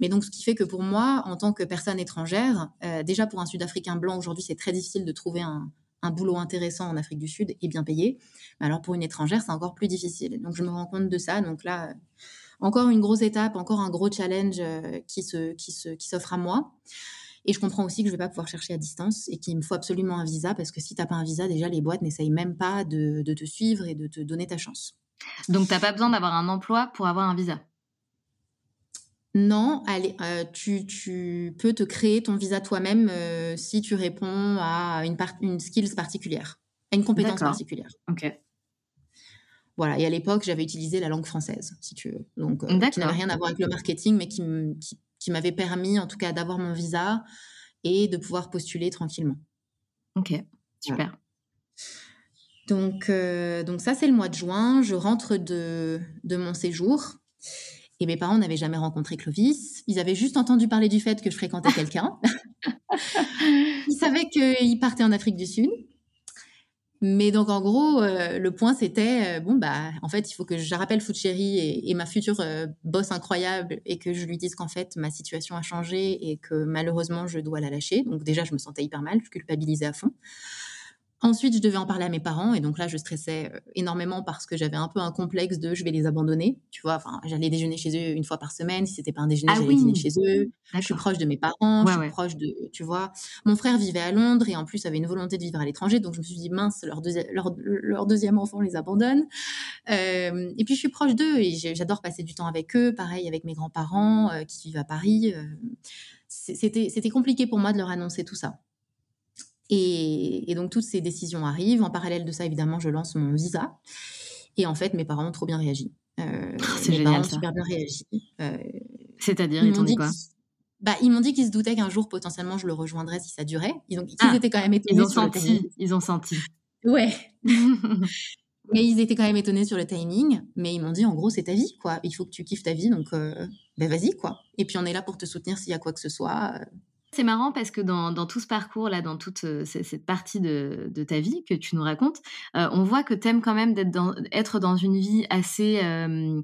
B: Mais donc, ce qui fait que pour moi, en tant que personne étrangère, euh, déjà pour un Sud-Africain blanc, aujourd'hui, c'est très difficile de trouver un, boulot intéressant en Afrique du Sud et bien payé. Mais alors, pour une étrangère, c'est encore plus difficile. Donc, je me rends compte de ça. Donc là, encore une grosse étape, encore un gros challenge qui se, qui se, qui s'offre à moi. Et je comprends aussi que je ne vais pas pouvoir chercher à distance et qu'il me faut absolument un visa parce que si tu n'as pas un visa, déjà, les boîtes n'essayent même pas de, te suivre et de te donner ta chance.
A: Donc, tu n'as pas besoin d'avoir un emploi pour avoir un visa?
B: Non, allez, euh, tu, peux te créer ton visa toi-même euh, si tu réponds à une, une skills particulière, à une compétence particulière.
A: Ok.
B: Voilà, et à l'époque, j'avais utilisé la langue française, si tu veux. Donc, euh, qui n'avait rien à voir avec le marketing, mais qui, qui m'avait permis, en tout cas, d'avoir mon visa et de pouvoir postuler tranquillement.
A: Ok, super.
B: Donc, euh, donc ça, c'est le mois de juin. Je rentre de, de mon séjour. Et mes parents n'avaient jamais rencontré Clovis. Ils avaient juste entendu parler du fait que je fréquentais quelqu'un. Ils savaient qu'il partait en Afrique du Sud. Mais donc, en gros, euh, le point, c'était, euh, bon, bah, en fait, il faut que je rappelle Fouchéri et, et ma future boss incroyable et que je lui dise qu'en fait, ma situation a changé et que malheureusement, je dois la lâcher. Donc, déjà, je me sentais hyper mal, je culpabilisais à fond. Ensuite, je devais en parler à mes parents et donc là, je stressais euh, énormément parce que j'avais un peu un complexe de je vais les abandonner. Tu vois, enfin, j'allais déjeuner chez eux une fois par semaine. Si c'était pas un déjeuner, ah j'allais dîner chez eux. Je suis proche de mes parents, je suis proche de, tu vois. Mon frère vivait à Londres et en plus avait une volonté de vivre à l'étranger, donc je me suis dit mince, leur, leur, deuxième enfant les abandonne. Euh, et puis je suis proche d'eux et j'adore passer du temps avec eux. Pareil avec mes grands-parents euh, qui vivent à Paris. c'était c'était compliqué pour moi de leur annoncer tout ça. Et, donc, toutes ces décisions arrivent. En parallèle de ça, évidemment, je lance mon visa. Et en fait, mes parents ont trop bien réagi.
A: Euh, c'est génial.
B: Parents super bien réagi.
A: Euh, C'est-à-dire, ils t'ont dit quoi
B: bah, ils m'ont dit qu'ils se doutaient qu'un jour, potentiellement, je le rejoindrais si ça durait. Ils, ont, ah, étaient quand même étonnés.
A: Ils ont senti. Ils ont senti.
B: Ouais. mais ils étaient quand même étonnés sur le timing. Mais ils m'ont dit, en gros, c'est ta vie, quoi. Il faut que tu kiffes ta vie, donc euh, bah, vas-y, quoi. Et puis, on est là pour te soutenir s'il y a quoi que ce soit.
A: C'est marrant parce que dans, tout ce parcours-là, dans toute euh, cette partie de, ta vie que tu nous racontes, euh, on voit que tu aimes quand même d'être dans, être dans une vie assez euh,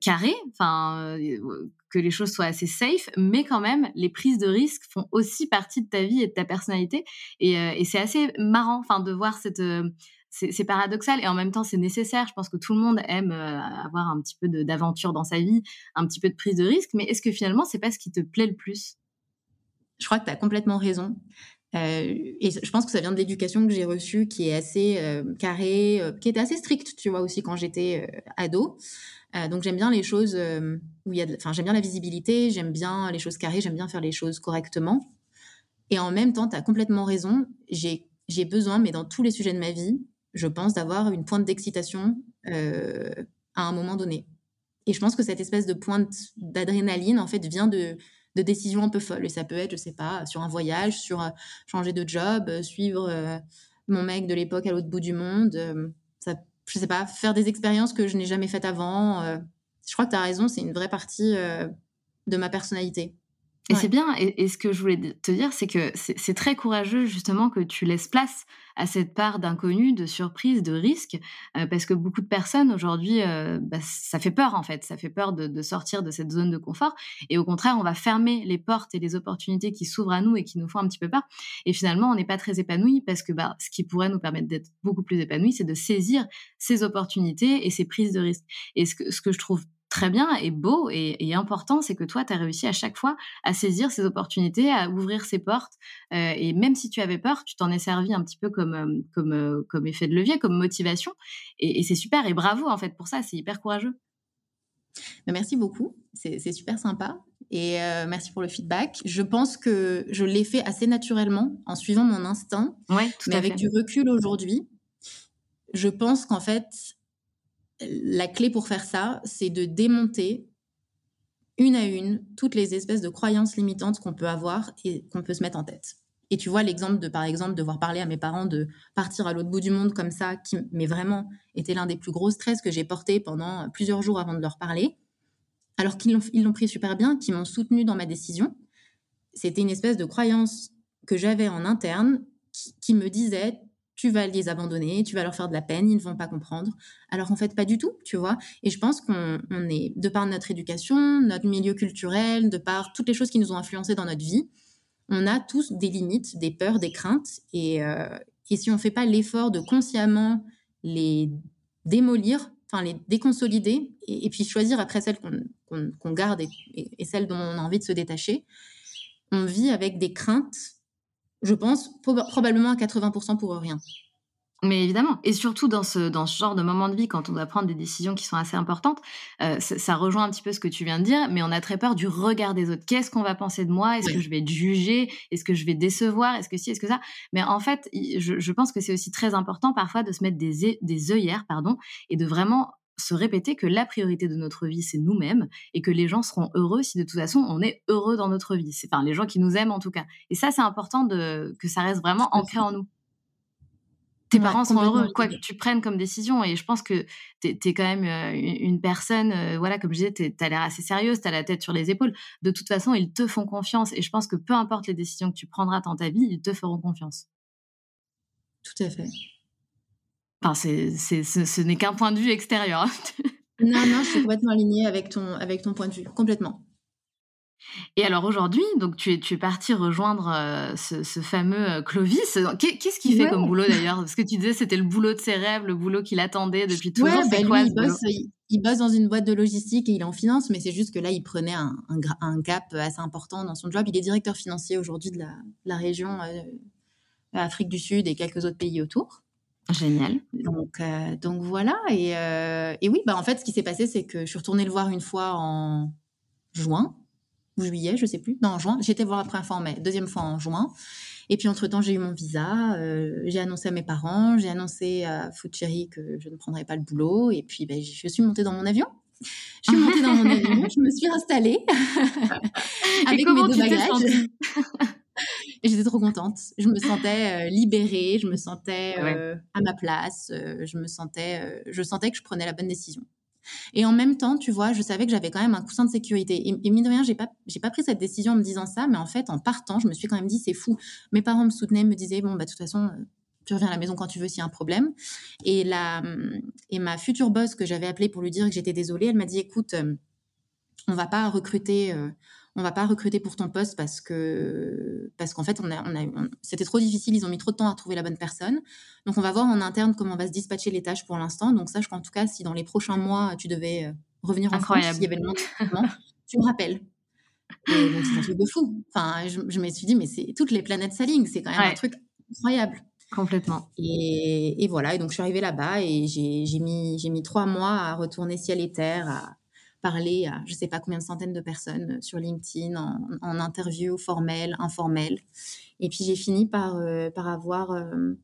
A: carrée, enfin, que les choses soient assez safe, mais quand même, les prises de risques font aussi partie de ta vie et de ta personnalité. Et, c'est assez marrant de voir cette... c'est paradoxal et en même temps c'est nécessaire. Je pense que tout le monde aime avoir un petit peu d'aventure dans sa vie, un petit peu de prise de risque, mais est-ce que finalement c'est pas ce qui te plaît le plus?
B: Je crois que tu as complètement raison. Euh, et je pense que ça vient de l'éducation que j'ai reçue, qui est assez euh, carrée, euh, qui était assez stricte, tu vois, aussi quand j'étais ado. donc j'aime bien les choses où il y a, enfin j'aime bien la visibilité, j'aime bien les choses carrées, j'aime bien faire les choses correctement. Et en même temps, tu as complètement raison. J'ai j'ai besoin, mais dans tous les sujets de ma vie, je pense d'avoir une pointe d'excitation à un moment donné. Et je pense que cette espèce de pointe d'adrénaline, en fait, vient de de décisions un peu folles. Et ça peut être, je sais pas, sur un voyage, sur euh, changer de job, euh, suivre mon mec de l'époque à l'autre bout du monde. ça, je sais pas, faire des expériences que je n'ai jamais faites avant. je crois que tu as raison, c'est une vraie partie de ma personnalité.
A: Et c'est bien. Et, ce que je voulais te dire, c'est que c'est très courageux justement que tu laisses place à cette part d'inconnu, de surprise, de risque, euh, parce que beaucoup de personnes aujourd'hui, euh, bah, ça fait peur en fait, ça fait peur de, sortir de cette zone de confort. Et au contraire, on va fermer les portes et les opportunités qui s'ouvrent à nous et qui nous font un petit peu peur. Et finalement, on n'est pas très épanoui parce que bah, ce qui pourrait nous permettre d'être beaucoup plus épanoui, c'est de saisir ces opportunités et ces prises de risque. Et ce que, ce que je trouve très bien et beau et, important, c'est que toi, tu as réussi à chaque fois à saisir ces opportunités, à ouvrir ces portes. Euh, et même si tu avais peur, tu t'en es servi un petit peu comme, euh, comme, euh, comme effet de levier, comme motivation. Et, c'est super. Et bravo, en fait, pour ça. C'est hyper courageux.
B: Merci beaucoup. C'est super sympa. Et merci pour le feedback. Je pense que je l'ai fait assez naturellement en suivant mon instinct.
A: Ouais, tout
B: mais avec du recul aujourd'hui, je pense qu'en fait, la clé pour faire ça, c'est de démonter une à une toutes les espèces de croyances limitantes qu'on peut avoir et qu'on peut se mettre en tête. Et tu vois l'exemple de, par exemple, devoir parler à mes parents de partir à l'autre bout du monde comme ça, qui, mais vraiment, était l'un des plus gros stress que j'ai porté pendant plusieurs jours avant de leur parler. Alors qu'ils l'ont pris super bien, qu'ils m'ont soutenu dans ma décision. C'était une espèce de croyance que j'avais en interne qui, qui me disait tu vas les abandonner, tu vas leur faire de la peine, ils ne vont pas comprendre. Alors en fait, pas du tout, tu vois. Et je pense qu'on est, de par notre éducation, notre milieu culturel, de par toutes les choses qui nous ont influencés dans notre vie, on a tous des limites, des peurs, des craintes. Et, euh, si on ne fait pas l'effort de consciemment les démolir, enfin les déconsolider, et, puis choisir après celles qu'on garde et, et celles dont on a envie de se détacher, on vit avec des craintes je pense, probablement à 80% pour rien.
A: Mais évidemment, et surtout dans ce, dans ce genre de moment de vie, quand on doit prendre des décisions qui sont assez importantes, euh, ça, rejoint un petit peu ce que tu viens de dire, mais on a très peur du regard des autres. Qu'est-ce qu'on va penser de moi? Est-ce que je vais être jugée? Est-ce que je vais décevoir? Est-ce que si Est-ce que ça? Mais en fait, je, je pense que c'est aussi très important parfois de se mettre des, des œillères, pardon, et de vraiment se répéter que la priorité de notre vie, c'est nous-mêmes et que les gens seront heureux si de toute façon on est heureux dans notre vie. C'est enfin les gens qui nous aiment en tout cas. Et ça, c'est important de que ça reste vraiment ancré en nous. Tes parents sont heureux, quoi que tu prennes comme décision. Et je pense que tu es, quand même euh, une personne, euh, voilà, comme je disais, tu as l'air assez sérieuse, tu as la tête sur les épaules. De toute façon, ils te font confiance. Et je pense que peu importe les décisions que tu prendras dans ta vie, ils te feront confiance.
B: Tout à fait.
A: Enfin, ce, n'est qu'un point de vue extérieur.
B: non, non, je suis complètement alignée avec ton, avec ton point de vue, complètement.
A: Et alors aujourd'hui, donc tu es, tu es parti rejoindre euh, ce, fameux euh, Clovis. Qu'est-ce qu'il fait comme boulot d'ailleurs? Parce que tu disais c'était le boulot de ses rêves, le boulot qu'il attendait depuis toujours.
B: Ouais, ben il, bosse, il, bosse, dans une boîte de logistique et il est en finance, mais c'est juste que là, il prenait un, un, gap assez important dans son job. Il est directeur financier aujourd'hui de la, la région euh, Afrique du Sud et quelques autres pays autour.
A: Génial.
B: Donc, euh, donc voilà. Et, euh, et, oui, bah en fait, ce qui s'est passé, c'est que je suis retournée le voir une fois en juin ou juillet, je sais plus. Non, en juin. J'étais voir la première fois en mai, deuxième fois en juin. Et puis entre-temps, j'ai eu mon visa. Euh, j'ai annoncé à mes parents, j'ai annoncé à Food que je ne prendrais pas le boulot. Et puis, ben, je suis montée dans mon avion. Je suis montée dans mon avion, je me suis installée avec mes deux bagages. Et j'étais trop contente. Je me sentais euh, libérée, je me sentais euh, à ma place, euh, je me sentais, je sentais que je prenais la bonne décision. Et en même temps, tu vois, je savais que j'avais quand même un coussin de sécurité. Et, mine de rien, j'ai pas, j'ai pas pris cette décision en me disant ça, mais en fait, en partant, je me suis quand même dit, c'est fou. Mes parents me soutenaient, me disaient, bon, bah, de toute façon, tu reviens à la maison quand tu veux s'il y a un problème. Et, la, et ma future boss que j'avais appelée pour lui dire que j'étais désolée, elle m'a dit, écoute, on va pas recruter on va pas recruter pour ton poste parce que parce qu'en fait on a, c'était trop difficile, ils ont mis trop de temps à trouver la bonne personne. Donc on va voir en interne comment on va se dispatcher les tâches pour l'instant. Donc sache qu'en tout cas si dans les prochains mois tu devais euh, revenir en France, s'il y avait le monde, tu me rappelles. Et donc c'est un truc de fou. Enfin, je, me suis dit mais c'est toutes les planètes s'alignent, c'est quand même un truc incroyable.
A: Complètement.
B: Et, voilà, et donc je suis arrivée là-bas et j'ai mis, mis trois mois à retourner ciel et terre, à, parler à je ne sais pas combien de centaines de personnes euh, sur LinkedIn en, interview formelle, informelle. Et puis j'ai fini par, euh, par avoir euh,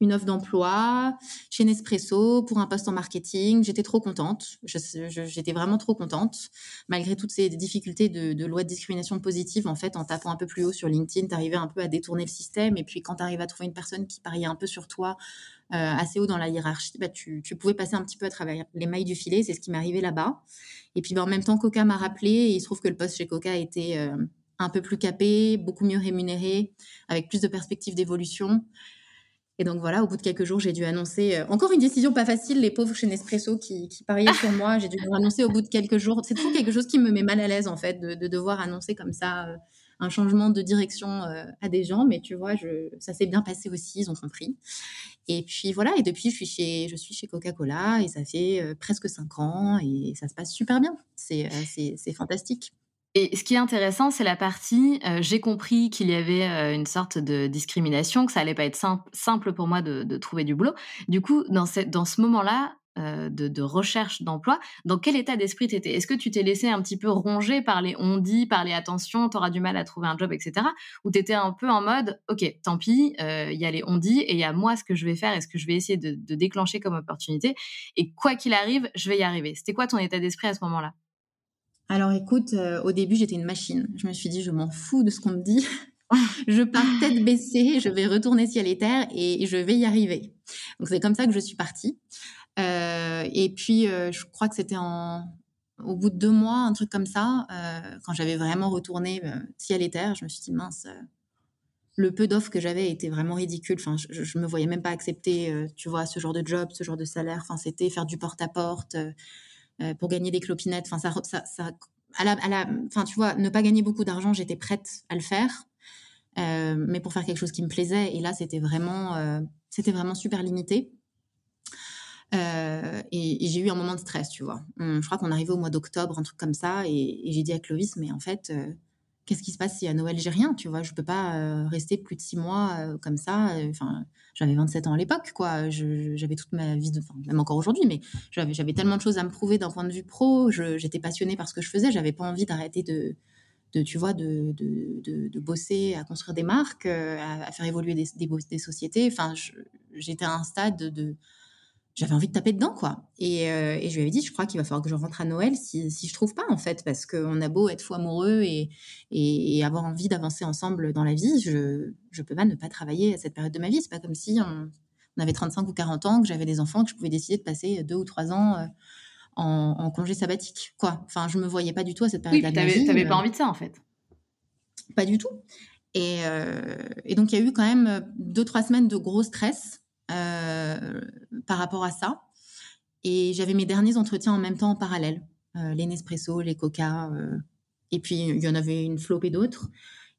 B: une offre d'emploi chez Nespresso pour un poste en marketing. J'étais trop contente. J'étais vraiment trop contente. Malgré toutes ces difficultés de, de, loi de discrimination positive, en fait, en tapant un peu plus haut sur LinkedIn, tu arrivais un peu à détourner le système. Et puis, quand tu arrives à trouver une personne qui pariait un peu sur toi, assez haut dans la hiérarchie, bah, tu, tu, pouvais passer un petit peu à travers les mailles du filet. C'est ce qui m'est arrivé là-bas. Et puis, bah, en même temps, Coca m'a rappelé. Et il se trouve que le poste chez Coca était euh, un peu plus capé, beaucoup mieux rémunéré, avec plus de perspectives d'évolution. Et donc voilà, au bout de quelques jours, j'ai dû annoncer euh, encore une décision pas facile, les pauvres chez Nespresso qui, pariaient sur moi. J'ai dû annoncer au bout de quelques jours. C'est toujours quelque chose qui me met mal à l'aise en fait, de, devoir annoncer comme ça euh, un changement de direction euh, à des gens. Mais tu vois, je, ça s'est bien passé aussi, ils ont compris. Et puis voilà, et depuis, je suis chez, Coca-Cola et ça fait presque cinq ans et ça se passe super bien. C'est fantastique.
A: Et ce qui est intéressant, c'est la partie euh, j'ai compris qu'il y avait euh, une sorte de discrimination, que ça allait pas être simple, pour moi de, trouver du boulot. Du coup, dans, dans ce moment-là euh, de, recherche d'emploi, dans quel état d'esprit tu étais Est-ce que tu t'es laissé un petit peu ronger par les on-dit, par les attentions, tu auras du mal à trouver un job, etc. Ou tu étais un peu en mode ok, tant pis, il y a les on-dit et il y a moi ce que je vais faire et ce que je vais essayer de, de déclencher comme opportunité. Et quoi qu'il arrive, je vais y arriver. C'était quoi ton état d'esprit à ce moment-là?
B: Alors écoute, euh, au début, j'étais une machine. Je me suis dit, je m'en fous de ce qu'on me dit. je pars tête baissée, je vais retourner ciel et terre et je vais y arriver. Donc c'est comme ça que je suis partie. Euh, et puis, euh, je crois que c'était au bout de deux mois, un truc comme ça, quand j'avais vraiment retourné ciel et terre, je me suis dit, mince, le peu d'offres que j'avais était vraiment ridicule. Enfin, je, je me voyais même pas accepter, tu vois, ce genre de job, ce genre de salaire. Enfin, c'était faire du porte à porte euh, pour gagner des clopinettes. Enfin, ça, ça, enfin, tu vois, ne pas gagner beaucoup d'argent, j'étais prête à le faire, euh, mais pour faire quelque chose qui me plaisait. Et là, c'était vraiment, euh, c'était vraiment super limité. Euh, et, j'ai eu un moment de stress, tu vois. Je crois qu'on arrivait au mois d'octobre, un truc comme ça, et, j'ai dit à Clovis, mais en fait, euh, qu'est-ce qui se passe si à Noël? J'ai rien, tu vois Je peux pas euh, rester plus de six mois comme ça. Enfin, j'avais 27 ans à l'époque, quoi. J'avais toute ma vie, même encore aujourd'hui, mais j'avais tellement de choses à me prouver d'un point de vue pro. J'étais passionnée par ce que je faisais. J'avais pas envie d'arrêter de, tu vois, de, bosser à construire des marques, à, faire évoluer des, des, des sociétés. Enfin, j'étais à un stade de, j'avais envie de taper dedans, quoi. Et, euh, et je lui avais dit, je crois qu'il va falloir que je rentre à Noël si, si je trouve pas, en fait, parce qu'on a beau être fou amoureux et, et, avoir envie d'avancer ensemble dans la vie, je je peux pas ne pas travailler à cette période de ma vie. C'est pas comme si on, on, avait 35 ou 40 ans, que j'avais des enfants, que je pouvais décider de passer deux ou trois ans euh, en, en, congé sabbatique, quoi. Enfin, je me voyais pas du tout à cette période
A: oui, de ma vie. T'avais pas envie de ça, en fait.
B: Pas du tout. Et, euh, et donc, il y a eu quand même deux, trois semaines de gros stress euh, par rapport à ça. Et j'avais mes derniers entretiens en même temps en parallèle. Euh, les Nespresso, les Coca. Euh, et puis, il y en avait une flopée d'autres.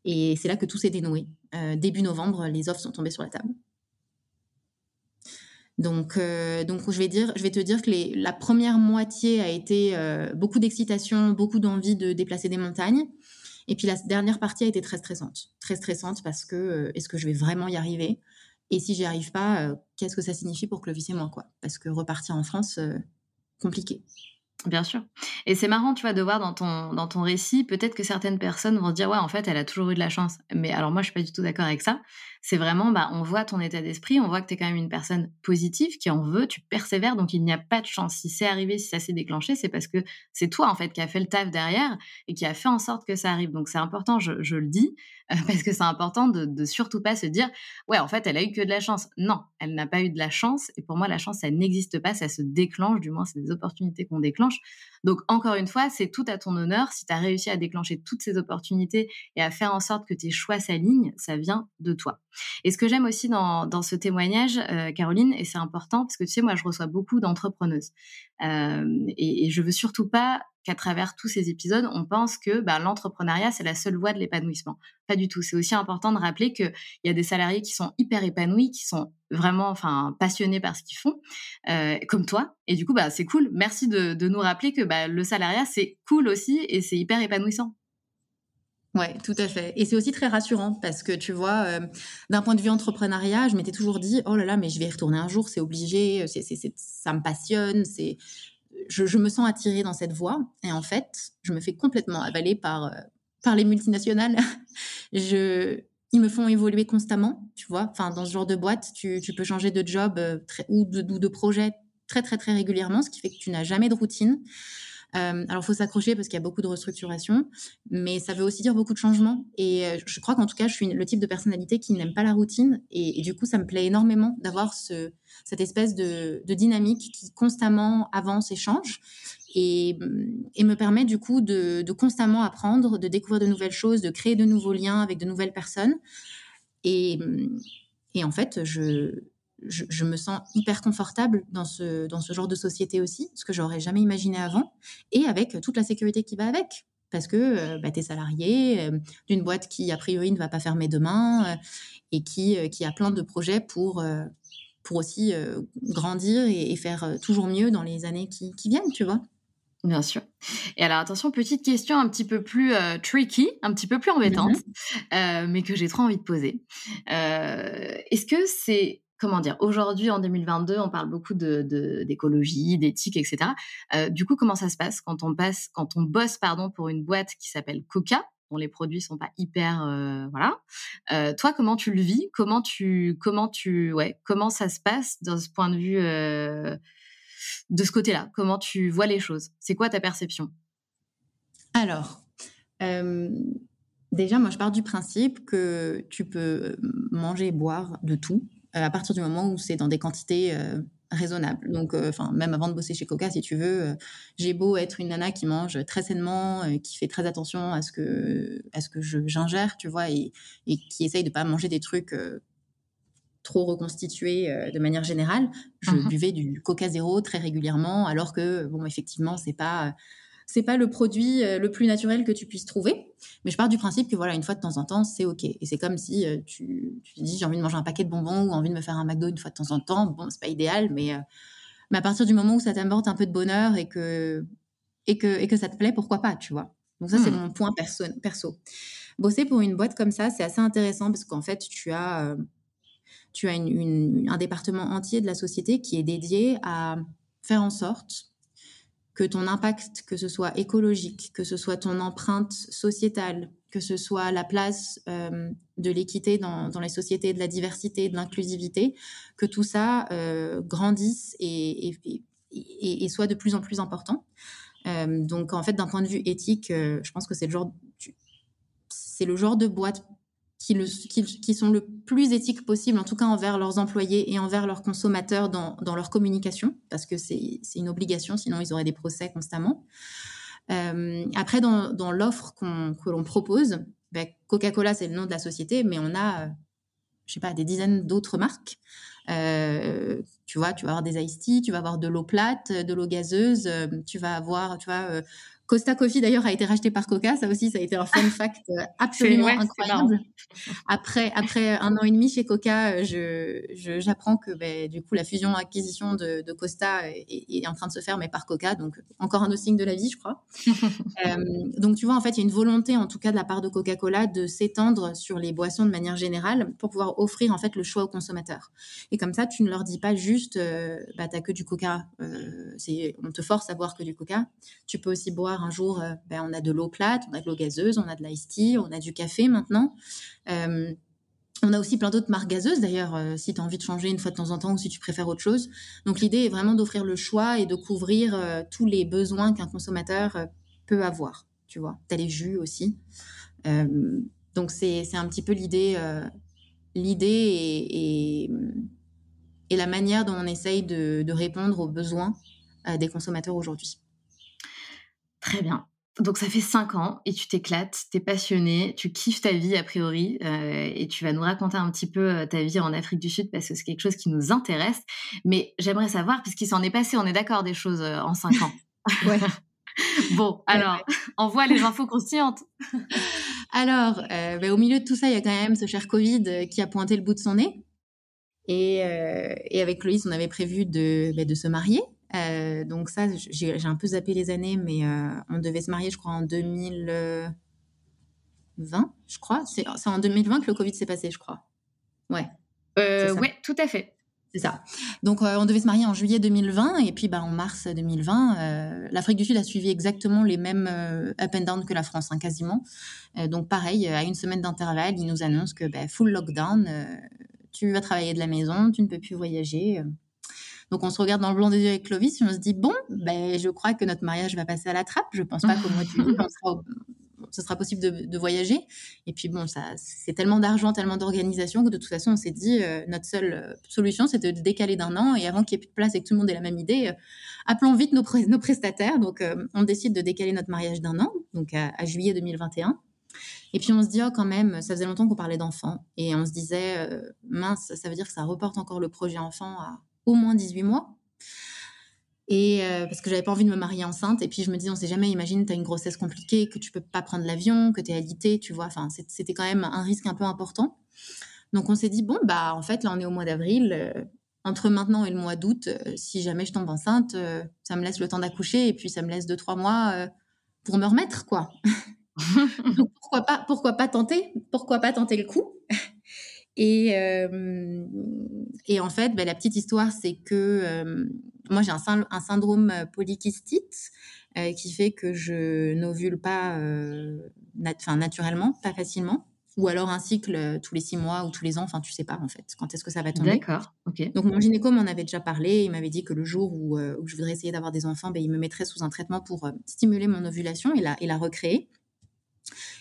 B: Et c'est là que tout s'est dénoué. début novembre, les offres sont tombées sur la table. Donc, donc je, vais dire, je vais te dire que la première moitié a été beaucoup d'excitation, beaucoup d'envie de déplacer des montagnes. Et puis la dernière partie a été très stressante. Très stressante parce que est-ce que je vais vraiment y arriver? Et si j'y arrive pas, euh, qu'est-ce que ça signifie pour Clovis et moi, quoi? Parce que repartir en France, euh, compliqué.
A: Bien sûr. Et c'est marrant, tu vois, de voir dans ton, dans ton récit, peut-être que certaines personnes vont dire, ouais, en fait, elle a toujours eu de la chance. Mais alors moi, je suis pas du tout d'accord avec ça. C'est vraiment, bah, on voit ton état d'esprit, on voit que tu es quand même une personne positive, qui en veut, tu persévères, donc il n'y a pas de chance. Si c'est arrivé, si ça s'est déclenché, c'est parce que c'est toi, en fait, qui a fait le taf derrière et qui a fait en sorte que ça arrive. Donc c'est important, je, le dis, parce que c'est important de, de, surtout pas se dire ouais en fait elle a eu que de la chance non elle n'a pas eu de la chance et pour moi la chance ça n'existe pas ça se déclenche du moins c'est des opportunités qu'on déclenche donc encore une fois c'est tout à ton honneur si tu as réussi à déclencher toutes ces opportunités et à faire en sorte que tes choix s'alignent ça vient de toi et ce que j'aime aussi dans, ce témoignage euh, Caroline et c'est important parce que tu sais moi je reçois beaucoup d'entrepreneuses euh, et, et je veux surtout pas qu'à travers tous ces épisodes, on pense que bah, l'entrepreneuriat, c'est la seule voie de l'épanouissement. Pas du tout. C'est aussi important de rappeler qu'il y a des salariés qui sont hyper épanouis, qui sont vraiment enfin, passionnés par ce qu'ils font, euh, comme toi. Et du coup, bah, c'est cool. Merci de, nous rappeler que bah, le salariat, c'est cool aussi et c'est hyper épanouissant.
B: Ouais, tout à fait. Et c'est aussi très rassurant parce que tu vois, euh, d'un point de vue entrepreneuriat, je m'étais toujours dit, oh là là, mais je vais y retourner un jour, c'est obligé, c'est, ça me passionne, c'est, je, me sens attirée dans cette voie. Et en fait, je me fais complètement avaler par, euh, par les multinationales. je, ils me font évoluer constamment, tu vois. Enfin, dans ce genre de boîte, tu, peux changer de job ou, de, ou de projet très, très, très régulièrement, ce qui fait que tu n'as jamais de routine. Euh, alors, il faut s'accrocher parce qu'il y a beaucoup de restructuration, mais ça veut aussi dire beaucoup de changements. Et euh, je crois qu'en tout cas, je suis le type de personnalité qui n'aime pas la routine. Et, du coup, ça me plaît énormément d'avoir ce, cette espèce de, dynamique qui constamment avance et change. Et, me permet du coup de, constamment apprendre, de découvrir de nouvelles choses, de créer de nouveaux liens avec de nouvelles personnes. Et en fait, je, je, me sens hyper confortable dans ce, dans ce genre de société aussi, ce que j'aurais jamais imaginé avant, et avec toute la sécurité qui va avec. Parce que euh, bah, tu es salarié euh, d'une boîte qui, a priori, ne va pas fermer demain euh, et qui, qui a plein de projets pour, pour aussi grandir et, faire toujours mieux dans les années qui, qui viennent, tu vois.
A: Bien sûr. Et alors attention, petite question un petit peu plus tricky, un petit peu plus embêtante, mm-hmm. mais que j'ai trop envie de poser. Est-ce que c'est comment dire, aujourd'hui en 2022, on parle beaucoup d'écologie, d'éthique, etc. Euh, du coup, comment ça se passe quand on passe, quand on bosse, pardon, pour une boîte qui s'appelle Coca, dont les produits sont pas hyper, euh. Euh, toi, comment tu le vis? Comment tu, comment tu, ouais, comment ça se passe dans ce point de vue, de ce côté-là? Comment tu vois les choses? C'est quoi ta perception?
B: Alors. Déjà, moi, je pars du principe que tu peux manger et boire de tout. Euh, à partir du moment où c'est dans des quantités euh, raisonnables. Donc, euh, enfin, même avant de bosser chez Coca, si tu veux, j'ai beau être une nana qui mange très sainement, qui fait très attention à ce que, à ce que j'ingère, tu vois, et, et, qui essaye de pas manger des trucs trop reconstitués de manière générale. Je mmh buvais du Coca zéro très régulièrement, alors que, bon, effectivement, c'est pas c'est pas le produit euh, le plus naturel que tu puisses trouver. Mais je pars du principe que voilà, une fois de temps en temps, c'est ok. Et c'est comme si euh, tu, tu dis j'ai envie de manger un paquet de bonbons ou envie de me faire un McDo une fois de temps en temps. Bon, c'est pas idéal, mais, euh, mais à partir du moment où ça t'apporte un peu de bonheur et que, et que, et que ça te plaît, pourquoi pas, tu vois. Donc ça, c'est hmm. mon point perso, perso. Bosser pour une boîte comme ça, c'est assez intéressant parce qu'en fait, tu as, tu as un département entier de la société qui est dédié à faire en sorte que ton impact, que ce soit écologique, que ce soit ton empreinte sociétale, que ce soit la place euh, de l'équité dans, les sociétés, de la diversité, de l'inclusivité, que tout ça euh, grandisse et, et, soit de plus en plus important. Euh, donc en fait, d'un point de vue éthique, je pense que c'est le genre, c'est le genre de boîte qui, sont le plus éthiques possible, en tout cas envers leurs employés et envers leurs consommateurs dans, leur communication, parce que c'est une obligation, sinon ils auraient des procès constamment. Euh, après, dans, l'offre que l'on propose, ben, Coca-Cola, c'est le nom de la société, mais on a, euh, je sais pas, des dizaines d'autres marques. Euh, tu vois, tu vas avoir des iced tea, tu vas avoir de l'eau plate, de l'eau gazeuse, tu vas avoir, tu vois, Costa Coffee d'ailleurs a été racheté par Coca, ça aussi ça a été un fun fact euh, absolument incroyable. Après après un an et demi chez Coca, euh, je j'apprends que ben, du coup la fusion acquisition de, Costa est, en train de se faire mais par Coca, donc encore un autre signe de la vie je crois. Euh, donc tu vois en fait il y a une volonté en tout cas de la part de Coca-Cola de s'étendre sur les boissons de manière générale pour pouvoir offrir en fait le choix aux consommateurs. Et comme ça tu ne leur dis pas juste bah t'as que du Coca, c'est on te force à boire que du Coca. Tu peux aussi boire un jour, euh, ben, on a de l'eau plate, on a de l'eau gazeuse, on a de l'ice tea, on a du café maintenant. Euh, on a aussi plein d'autres marques gazeuses d'ailleurs, euh, si tu as envie de changer une fois de temps en temps ou si tu préfères autre chose. Donc l'idée est vraiment d'offrir le choix et de couvrir tous les besoins qu'un consommateur peut avoir. Tu vois, tu as les jus aussi. donc c'est un petit peu l'idée l'idée et, la manière dont on essaye de répondre aux besoins des consommateurs aujourd'hui.
A: Très bien. Donc ça fait cinq ans et tu t'éclates, tu es passionné, tu kiffes ta vie a priori euh, et tu vas nous raconter un petit peu euh, ta vie en Afrique du Sud parce que c'est quelque chose qui nous intéresse. Mais j'aimerais savoir, puisqu'il s'en est passé, on est d'accord, des choses euh, en cinq ans.
B: ouais.
A: bon, alors, envoie les infos croustillantes.
B: alors, ben, au milieu de tout ça, il y a quand même ce cher Covid qui a pointé le bout de son nez. Et, et avec Loïs, on avait prévu de, ben, de se marier. Euh, donc ça, j'ai un peu zappé les années, mais euh, on devait se marier, je crois, en 2020, je crois. C'est en 2020 que le Covid s'est passé, je crois. Ouais.
A: Euh, ouais, tout à fait.
B: C'est ça. Donc, on devait se marier en juillet 2020 et puis bah, en mars 2020, l'Afrique du Sud a suivi exactement les mêmes up and down que la France, hein, quasiment. donc, pareil, à une semaine d'intervalle, ils nous annoncent que bah, full lockdown, tu vas travailler de la maison, tu ne peux plus voyager. Donc on se regarde dans le blanc des yeux avec Clovis et on se dit bon, ben, je crois que notre mariage va passer à la trappe. Je pense pas qu'au mois de juillet, ce sera possible de, voyager. Et puis bon, ça, c'est tellement d'argent, tellement d'organisation que de toute façon, on s'est dit euh, notre seule euh, solution, c'était de décaler d'un an. Et avant qu'il n'y ait plus de place et que tout le monde ait la même idée, euh, appelons vite nos, nos prestataires. Donc on décide de décaler notre mariage d'un an, donc à, juillet 2021. Et puis on se dit, oh, quand même, ça faisait longtemps qu'on parlait d'enfants. Et on se disait, mince, ça veut dire que ça reporte encore le projet enfant à au moins 18 mois. Et euh, parce que j'avais pas envie de me marier enceinte. Et puis je me dis, on sait jamais, imagine, tu as une grossesse compliquée, que tu peux pas prendre l'avion, que tu es alité, tu vois. Enfin, c'était quand même un risque un peu important. Donc on s'est dit, bon, bah en fait, là, on est au mois d'avril. Euh, entre maintenant et le mois d'août, euh, si jamais je tombe enceinte, ça me laisse le temps d'accoucher et puis ça me laisse deux, trois mois pour me remettre, quoi. Donc pourquoi pas, pourquoi pas tenter Pourquoi pas tenter le coup? Et, euh, et en fait, bah, la petite histoire, c'est que euh, moi, j'ai un, un, syndrome polykystite euh, qui fait que je n'ovule pas nat naturellement, pas facilement. Ou alors un cycle tous les six mois ou tous les ans, enfin, tu sais pas en fait, quand est-ce que ça va tomber.
A: D'accord, ok.
B: Donc, mon gynéco m'en avait déjà parlé. Il m'avait dit que le jour où, où je voudrais essayer d'avoir des enfants, bah, il me mettrait sous un traitement pour stimuler mon ovulation et la, et la recréer.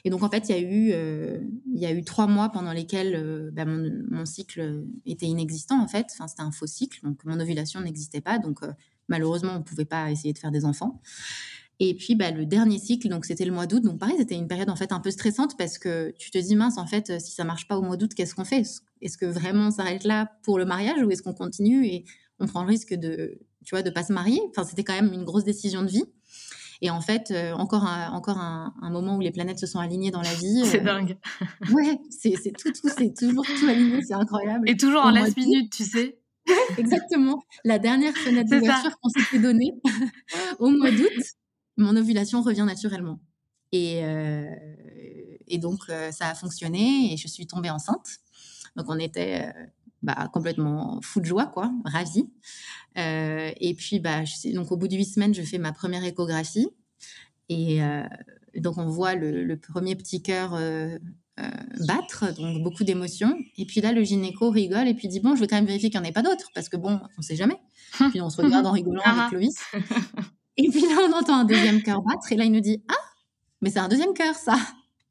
B: Et donc, en fait, il y a eu, euh, trois mois pendant lesquels euh, bah, mon, cycle était inexistant, en fait. Enfin, c'était un faux cycle, donc mon ovulation n'existait pas. Donc, euh, malheureusement, on ne pouvait pas essayer de faire des enfants. Et puis, bah, le dernier cycle, donc c'était le mois d'août. Donc, pareil, c'était une période en fait un peu stressante parce que tu te dis, mince, en fait, si ça marche pas au mois d'août, qu'est-ce qu'on fait? Est-ce que vraiment on s'arrête là pour le mariage ou est-ce qu'on continue? Et on prend le risque de, tu vois, de pas se marier? Enfin, c'était quand même une grosse décision de vie. Et en fait, euh, encore, un, encore un, moment où les planètes se sont alignées dans la vie.
A: C'est euh, dingue.
B: ouais, c'est tout, tout c'est toujours tout aligné, c'est incroyable.
A: Et toujours en last minute, tu sais.
B: Exactement. La dernière fenêtre d'ouverture qu'on s'était donnée au mois d'août, mon ovulation revient naturellement. Et, euh, et donc, ça a fonctionné et je suis tombée enceinte. Donc, on était bah, complètement fou de joie, quoi, ravie. Euh, et puis, bah, donc au bout de huit semaines, je fais ma première échographie. Et euh, donc, on voit le, premier petit cœur euh, battre, donc beaucoup d'émotions. Et puis là, le gynéco rigole et puis dit Bon, je vais quand même vérifier qu'il n'y en ait pas d'autres, parce que bon, on ne sait jamais. Puis on se regarde en rigolant avec. Loïs. Et puis là, on entend un deuxième cœur battre. Et là, il nous dit Ah, mais c'est un deuxième cœur, ça.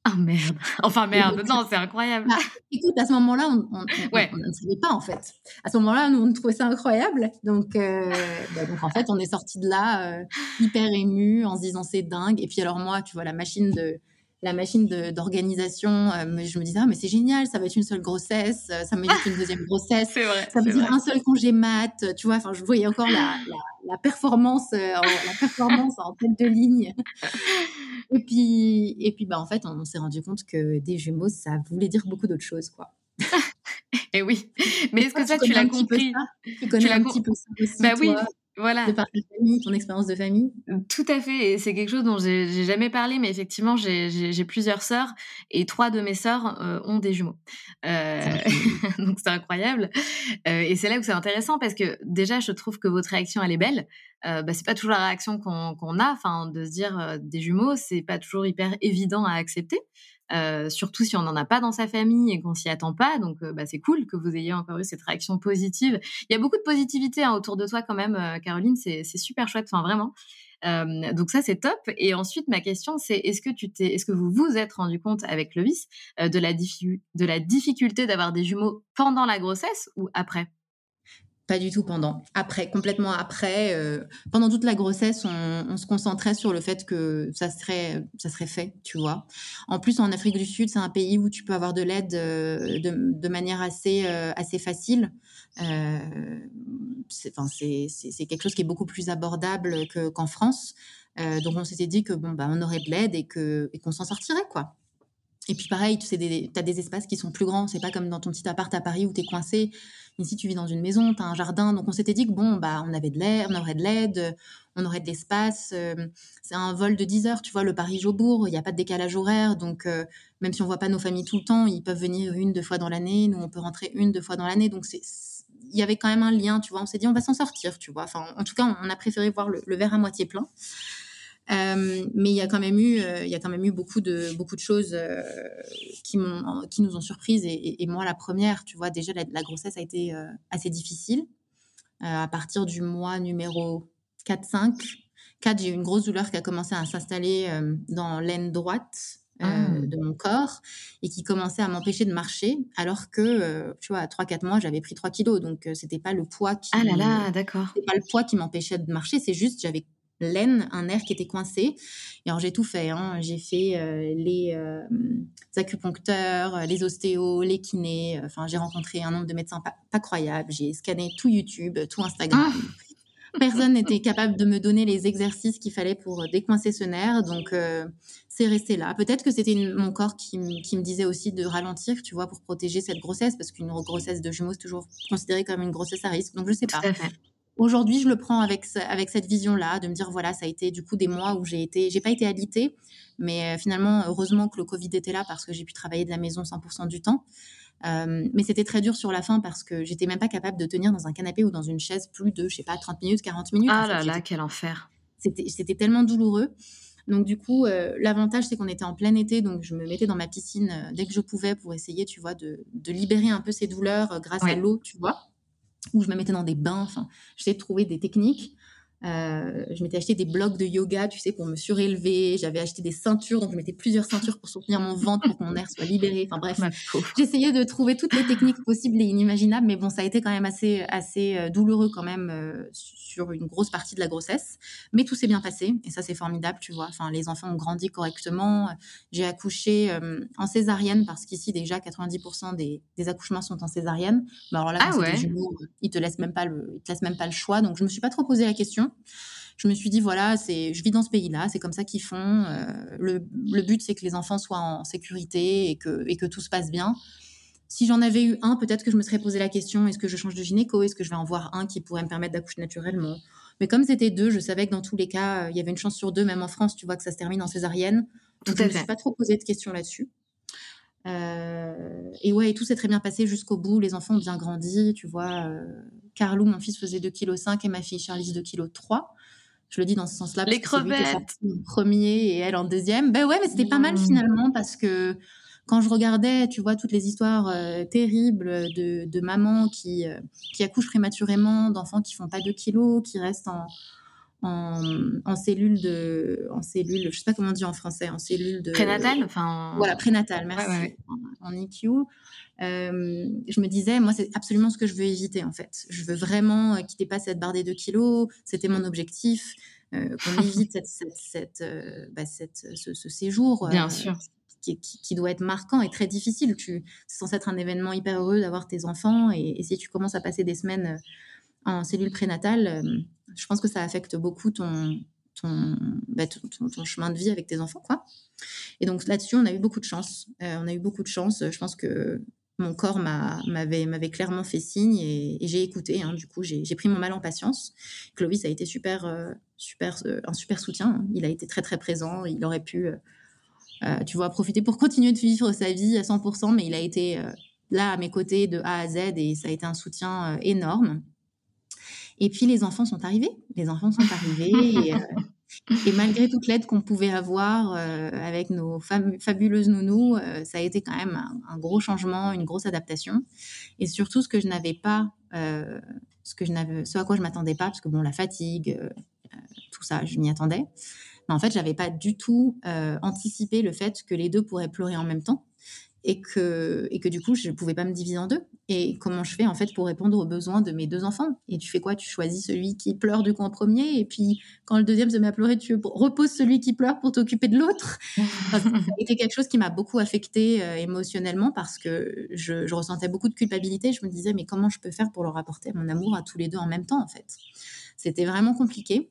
A: Ah merde. Enfin merde, non, c'est incroyable. Bah,
B: écoute, à ce moment-là, on, on, ne savait pas en fait. À ce moment-là, nous, on trouvait ça incroyable. Donc, euh, bah, donc en fait, on est sorti de là euh, hyper ému en se disant c'est dingue. Et puis alors moi, tu vois, la machine de la machine d'organisation, euh, je me disais, ah, mais c'est génial, ça va être une seule grossesse, ça mérite une deuxième grossesse,
A: vrai,
B: ça veut dire un seul congé mat, tu vois, enfin, je voyais encore la, la, performance, en, la performance en tête de ligne. Et puis, et puis bah, en fait, on, s'est rendu compte que des jumeaux, ça voulait dire beaucoup d'autres choses, quoi.
A: et oui, mais est-ce que ça, tu l'as compris?
B: Tu connais un petit peu ça aussi,
A: bah oui, voilà.
B: De par ta famille, ton expérience de famille
A: Tout à fait. Et c'est quelque chose dont j'ai jamais parlé, mais effectivement, j'ai plusieurs sœurs et trois de mes sœurs euh, ont des jumeaux. Euh, donc c'est incroyable. Euh, et c'est là où c'est intéressant parce que déjà, je trouve que votre réaction, elle est belle. Euh, bah, c'est pas toujours la réaction qu'on a. Enfin, de se dire des jumeaux, c'est pas toujours hyper évident à accepter. Euh, surtout si on n'en a pas dans sa famille et qu'on s'y attend pas. Donc, euh, bah, c'est cool que vous ayez encore eu cette réaction positive. Il y a beaucoup de positivité hein, autour de toi quand même, euh, Caroline. C'est super chouette, enfin vraiment. donc ça c'est top. Et ensuite ma question c'est est-ce que tu t'es, est-ce que vous vous êtes rendu compte avec Lovis de la difficulté d'avoir des jumeaux pendant la grossesse ou après?
B: Pas du tout pendant. Après, complètement après. Euh, pendant toute la grossesse, on, se concentrait sur le fait que ça serait, ça serait fait, tu vois. En plus, en Afrique du Sud, c'est un pays où tu peux avoir de l'aide euh, de, manière assez, euh, assez facile. c'est quelque chose qui est beaucoup plus abordable qu'en France. donc, on s'était dit que bon, bah, on aurait de l'aide et qu'on et qu'on s'en sortirait, quoi. Et puis pareil, tu sais, as des espaces qui sont plus grands. C'est pas comme dans ton petit appart à Paris où tu es coincé. Ici, tu vis dans une maison, tu as un jardin. Donc, on s'était dit que bon, bah, on avait de l'air, on aurait de l'aide, on aurait de l'espace. Euh, c'est un vol de 10 heures, tu vois, le Paris-Jobourg. Il n'y a pas de décalage horaire. Donc, euh, même si on voit pas nos familles tout le temps, ils peuvent venir une, deux fois dans l'année. Nous, on peut rentrer une, deux fois dans l'année. Donc, il y avait quand même un lien, tu vois. On s'est dit, on va s'en sortir, tu vois. Enfin, en tout cas, on a préféré voir le, verre à moitié plein. Euh, mais il y a quand même eu, euh, il y a quand même eu beaucoup de beaucoup de choses euh, qui m'ont, qui nous ont surprises et, moi la première, tu vois, déjà la, grossesse a été assez difficile. à partir du mois numéro 4-5, 4, j'ai eu une grosse douleur qui a commencé à s'installer dans l'aine droite ah. de mon corps et qui commençait à m'empêcher de marcher alors que tu vois à 3 4 mois j'avais pris 3 kilos donc c'était pas le poids qui
A: Ah là là, d'accord.
B: Pas le poids qui m'empêchait de marcher, c'est juste j'avais l'aine, un nerf qui était coincé. Et alors j'ai tout fait. Hein. J'ai fait les, acupuncteurs, les ostéos, les kinés. Enfin, j'ai rencontré un nombre de médecins pas, pas croyable. J'ai scanné tout YouTube, tout Instagram. Ah. Personne n'était capable de me donner les exercices qu'il fallait pour décoincer ce nerf. Donc, c'est resté là. Peut-être que c'était mon corps qui, me disait aussi de ralentir, tu vois, pour protéger cette grossesse, parce qu'une grossesse de jumeaux, c'est toujours considéré comme une grossesse à risque. Donc, je sais pas. Aujourd'hui, je le prends avec, avec cette vision-là, de me dire, voilà, ça a été du coup des mois où j'ai été, j'ai pas été alitée, mais finalement, heureusement que le Covid était là parce que j'ai pu travailler de la maison 100% du temps. Euh, mais c'était très dur sur la fin parce que j'étais même pas capable de tenir dans un canapé ou dans une chaise plus de, je sais pas, 30 minutes, 40 minutes.
A: Ah là là, quel enfer.
B: C'était tellement douloureux. Donc du coup, euh, l'avantage c'est qu'on était en plein été, donc je me mettais dans ma piscine euh, dès que je pouvais pour essayer, tu vois, de, libérer un peu ces douleurs grâce à l'eau, tu vois. Ou je me mettais dans des bains. Enfin, j'essayais de trouver des techniques. Euh, je m'étais acheté des blocs de yoga, tu sais, pour me surélever. J'avais acheté des ceintures, donc je mettais plusieurs ceintures pour soutenir mon ventre pour que mon air soit libéré. Enfin bref, j'essayais de trouver toutes les techniques possibles et inimaginables, mais bon, ça a été quand même assez, assez euh, douloureux quand même euh, sur une grosse partie de la grossesse. Mais tout s'est bien passé et ça c'est formidable, tu vois. Enfin, les enfants ont grandi correctement. J'ai accouché en césarienne parce qu'ici déjà 90% des, des, accouchements sont en césarienne. Mais alors là, ah ouais. jumeaux, ils te laissent même pas le, ils te laissent même pas le choix. Donc je me suis pas trop posé la question. Je me suis dit, voilà, c'est, je vis dans ce pays-là, c'est comme ça qu'ils font. Euh, le, but, c'est que les enfants soient en sécurité et que, et que tout se passe bien. Si j'en avais eu un, peut-être que je me serais posé la question est-ce que je change de gynéco? Est-ce que je vais en voir un qui pourrait me permettre d'accoucher naturellement? Mais comme c'était deux, je savais que dans tous les cas, il y avait une chance sur deux, même en France, tu vois, que ça se termine en césarienne. Donc, je ne me suis pas trop posé de questions là-dessus. Euh, et ouais, tout s'est très bien passé jusqu'au bout. Les enfants ont bien grandi, tu vois. Euh, Carlou, mon fils, faisait 2,5 kg et ma fille Charlize 2,3 kg. Je le dis dans ce sens-là.
A: Les crevettes.
B: En premier et elle en deuxième. Ben ouais, mais c'était pas mal mmh. finalement parce que quand je regardais, tu vois, toutes les histoires euh, terribles de, de mamans qui, qui accouchent prématurément, d'enfants qui font pas 2 kilos, qui restent en, en, en cellule de, en cellule, je sais pas comment on dit en français, en cellule de
A: prénatal, enfin
B: voilà prénatal, merci, En, EQ. Euh, je me disais, moi, c'est absolument ce que je veux éviter en fait. Je veux vraiment euh, quitter pas cette barre des 2 kilos. C'était mon objectif. Euh, qu'on évite cette, cette, cette, euh, bah, cette ce, ce, séjour.
A: Bien sûr.
B: Qui, qui, qui, doit être marquant et très difficile. Tu, c'est censé être un événement hyper heureux d'avoir tes enfants et, et, si tu commences à passer des semaines en cellule prénatale, je pense que ça affecte beaucoup ton, bah, ton, ton, chemin de vie avec tes enfants. quoi. Et donc là-dessus, on a eu beaucoup de chance. Euh, on a eu beaucoup de chance. Je pense que mon corps m'avait, clairement fait signe et, j'ai écouté. Hein. Du coup, j'ai, pris mon mal en patience. Clovis a été super, euh, super, euh, un super soutien. Il a été très, très présent. Il aurait pu, tu vois, profiter pour continuer de vivre sa vie à 100%, mais il a été là à mes côtés de A à Z et ça a été un soutien énorme. Et puis les enfants sont arrivés. Les enfants sont arrivés. et, euh, malgré toute l'aide qu'on pouvait avoir euh, avec nos fabuleuses nounous, euh, ça a été quand même un, gros changement, une grosse adaptation. Et surtout, ce que je n'avais pas, ce à quoi je m'attendais pas, parce que bon, la fatigue, tout ça, je m'y attendais. Mais en fait, j'avais pas du tout anticipé le fait que les deux pourraient pleurer en même temps et que, et que du coup, je ne pouvais pas me diviser en deux. Et comment je fais en fait pour répondre aux besoins de mes deux enfants? Et tu fais quoi? Tu choisis celui qui pleure du coup en premier, et puis quand le deuxième se met à pleurer, tu reposes celui qui pleure pour t'occuper de l'autre? C'était quelque chose qui m'a beaucoup affectée euh, émotionnellement parce que je, je, ressentais beaucoup de culpabilité. Je me disais, mais comment je peux faire pour leur apporter mon amour à tous les deux en même temps en fait? C'était vraiment compliqué.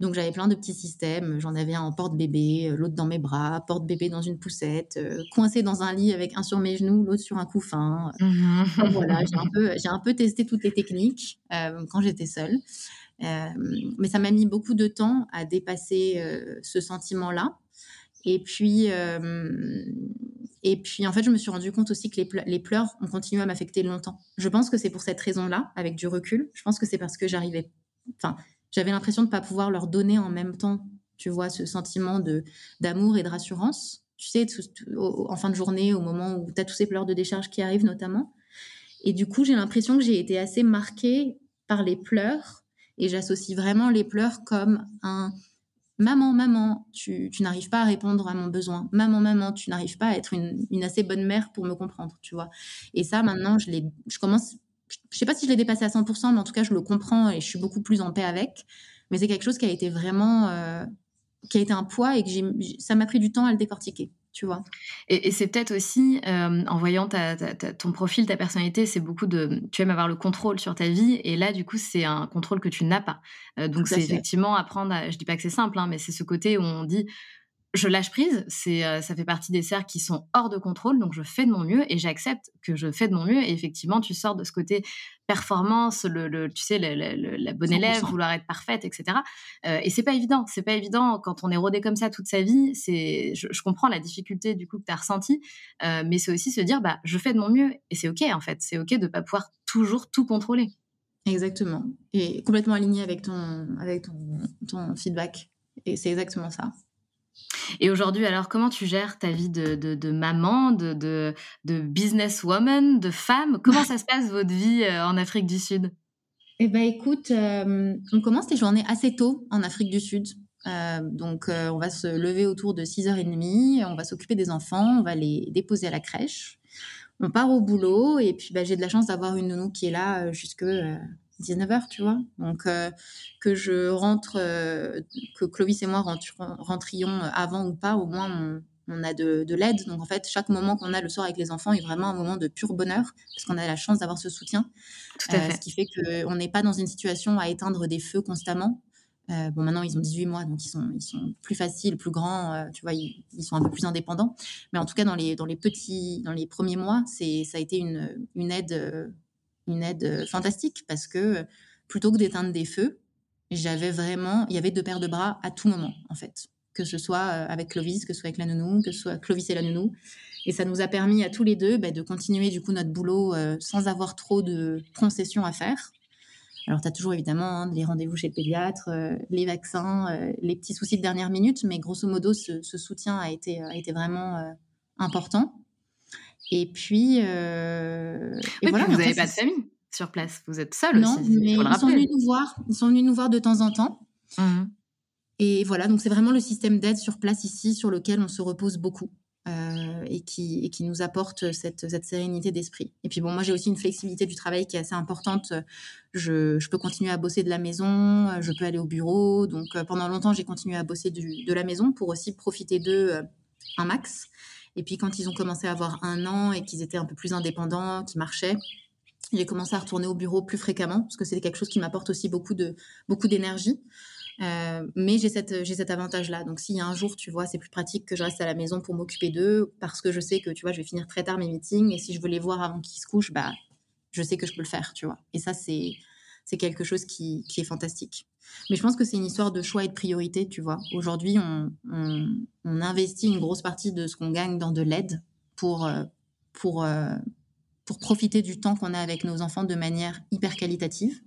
B: Donc j'avais plein de petits systèmes. J'en avais un en porte-bébé, euh, l'autre dans mes bras, porte-bébé dans une poussette, euh, coincé dans un lit avec un sur mes genoux, l'autre sur un couffin. Mmh voilà, j'ai un, peu, un peu testé toutes les techniques euh, quand j'étais seule. mais ça m'a mis beaucoup de temps à dépasser ce sentiment-là. Et puis, Et puis, en fait, je me suis rendu compte aussi que les, pleurs ont continué à m'affecter longtemps. Je pense que c'est pour cette raison-là, avec du recul. Je pense que c'est parce que j'arrivais. Enfin, j'avais l'impression de ne pas pouvoir leur donner en même temps, tu vois, ce sentiment de d'amour et de rassurance. Tu sais, en fin de journée, au moment où tu as tous ces pleurs de décharge qui arrivent, notamment. Et du coup, j'ai l'impression que j'ai été assez marquée par les pleurs. Et j'associe vraiment les pleurs comme un Maman, maman, tu, n'arrives pas à répondre à mon besoin. Maman, maman, tu n'arrives pas à être une, assez bonne mère pour me comprendre, tu vois. Et ça, maintenant, je, je commence, je sais pas si je l'ai dépassé à 100%, mais en tout cas, je le comprends et je suis beaucoup plus en paix avec. Mais c'est quelque chose qui a été vraiment, euh, qui a été un poids et que ça m'a pris du temps à le décortiquer tu vois.
A: Et, c'est peut-être aussi, euh, en voyant ton profil, ta personnalité, c'est beaucoup de... Tu aimes avoir le contrôle sur ta vie, et là, du coup, c'est un contrôle que tu n'as pas. Euh, donc, c'est effectivement apprendre, à, je dis pas que c'est simple, hein, mais c'est ce côté où on dit, je lâche prise, c'est euh, ça fait partie des cercles qui sont hors de contrôle, donc je fais de mon mieux et j'accepte que je fais de mon mieux. Et effectivement, tu sors de ce côté performance, le, tu sais, la bonne élève, vouloir être parfaite, etc. Euh, et c'est pas évident, c'est pas évident quand on est rodé comme ça toute sa vie. C'est, je, comprends la difficulté du coup que tu as ressenti, euh, mais c'est aussi se dire, bah, je fais de mon mieux et c'est ok en fait, c'est ok de pas pouvoir toujours tout contrôler.
B: Exactement, et complètement aligné avec ton, avec ton feedback. Et c'est exactement ça.
A: Et aujourd'hui, alors, comment tu gères ta vie de, maman, de, de, businesswoman, de femme? Comment ça se passe, votre vie euh, en Afrique du Sud?
B: Eh bien, écoute, euh, on commence les journées assez tôt en Afrique du Sud. Euh, donc, on va se lever autour de 6h30, on va s'occuper des enfants, on va les déposer à la crèche. On part au boulot et puis bah, j'ai de la chance d'avoir une nounou qui est là jusque 19h, tu vois. Donc, euh, que je rentre, euh, que Clovis et moi rentrions avant ou pas, au moins on, a de, l'aide. Donc, en fait, chaque moment qu'on a le soir avec les enfants est vraiment un moment de pur bonheur, parce qu'on a la chance d'avoir ce soutien. Tout à euh, fait. ce qui fait qu'on n'est pas dans une situation à éteindre des feux constamment. bon, maintenant, ils ont 18 mois, donc ils sont, ils sont plus faciles, plus grands, tu vois, ils, sont un peu plus indépendants. Mais en tout cas, dans les, dans les petits, dans les premiers mois, c'est, ça a été une, une aide une aide fantastique parce que plutôt que d'éteindre des feux, j'avais vraiment, il y avait deux paires de bras à tout moment en fait, que ce soit avec Clovis, que ce soit avec la nounou, que ce soit Clovis et la nounou, et ça nous a permis à tous les deux bah, de continuer du coup notre boulot sans avoir trop de concessions à faire. Alors, tu as toujours évidemment hein, les rendez-vous chez le pédiatre, les vaccins, les petits soucis de dernière minute, mais grosso modo, ce, soutien a été vraiment important. Et puis. Euh,
A: oui, voilà, vous n'avez pas de famille sur place, vous êtes seul
B: non, aussi. Non, mais ils sont venus nous voir. Ils sont venus nous voir de temps en temps. Mmh. Et voilà, donc c'est vraiment le système d'aide sur place ici sur lequel on se repose beaucoup. Euh, et, qui, et qui nous apporte cette, cette sérénité d'esprit. Et puis bon, moi j'ai aussi une flexibilité du travail qui est assez importante. Je, je, peux continuer à bosser de la maison, je peux aller au bureau. Donc euh, pendant longtemps j'ai continué à bosser du, de la maison pour aussi profiter d'eux un max. Et puis quand ils ont commencé à avoir un an et qu'ils étaient un peu plus indépendants, qui marchaient, j'ai commencé à retourner au bureau plus fréquemment parce que c'est quelque chose qui m'apporte aussi beaucoup de beaucoup d'énergie. Euh, mais j'ai cette j'ai cet avantage là. Donc s'il y a un jour, tu vois, c'est plus pratique que je reste à la maison pour m'occuper d'eux parce que je sais que tu vois, je vais finir très tard mes meetings et si je veux les voir avant qu'ils se couchent, bah je sais que je peux le faire, tu vois. Et ça c'est c'est quelque chose qui, qui, est fantastique. Mais je pense que c'est une histoire de choix et de priorité, tu vois. Aujourd'hui, on, on, investit une grosse partie de ce qu'on gagne dans de l'aide pour, euh, pour, euh, pour profiter du temps qu'on a avec nos enfants de manière hyper qualitative.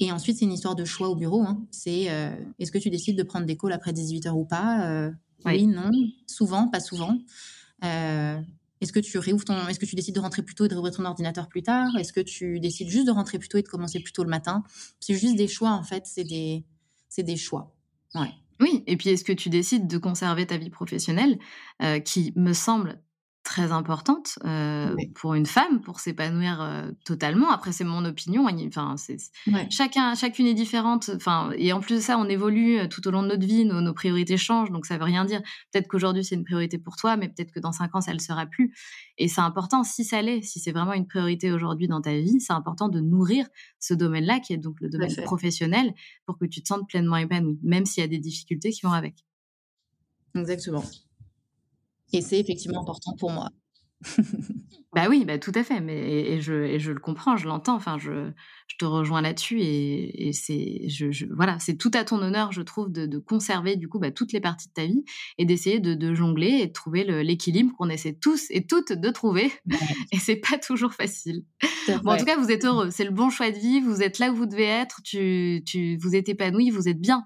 B: Et ensuite, c'est une histoire de choix au bureau. Hein. C'est euh, est-ce que tu décides de prendre des calls après 18h ou pas? Oui. non. Souvent, pas souvent. Est-ce que tu réouvres ton, est-ce que tu décides de rentrer plus tôt et de réouvrir ton ordinateur plus tard? Est-ce que tu décides juste de rentrer plus tôt et de commencer plus tôt le matin? C'est juste des choix en fait, c'est des, c'est des choix. Ouais.
A: Oui, et puis est-ce que tu décides de conserver ta vie professionnelle, euh, qui me semble très importante euh, pour une femme pour s'épanouir euh, totalement. Après, c'est mon opinion. Enfin, c'est chacun, chacune est différente. Enfin, et en plus de ça, on évolue euh, tout au long de notre vie. Nos, priorités changent, donc ça veut rien dire. Peut-être qu'aujourd'hui c'est une priorité pour toi, mais peut-être que dans cinq ans ça le sera plus. Et c'est important si ça l'est, si c'est vraiment une priorité aujourd'hui dans ta vie, c'est important de nourrir ce domaine-là, qui est donc le domaine professionnel, pour que tu te sentes pleinement épanoui, même s'il y a des difficultés qui vont avec.
B: Exactement. Et c'est effectivement important pour moi.
A: Bah oui, bah tout à fait, mais et, je, et je le comprends, je l'entends. Enfin, je, je te rejoins là-dessus et, et c'est, je, je, voilà, c'est tout à ton honneur, je trouve, de, de conserver du coup bah, toutes les parties de ta vie et d'essayer de, de, jongler et de trouver l'équilibre qu'on essaie tous et toutes de trouver. Et c'est pas toujours facile. Bon, en tout cas, vous êtes heureux, c'est le bon choix de vie, vous êtes là où vous devez être, tu, tu, vous êtes épanoui, vous êtes bien.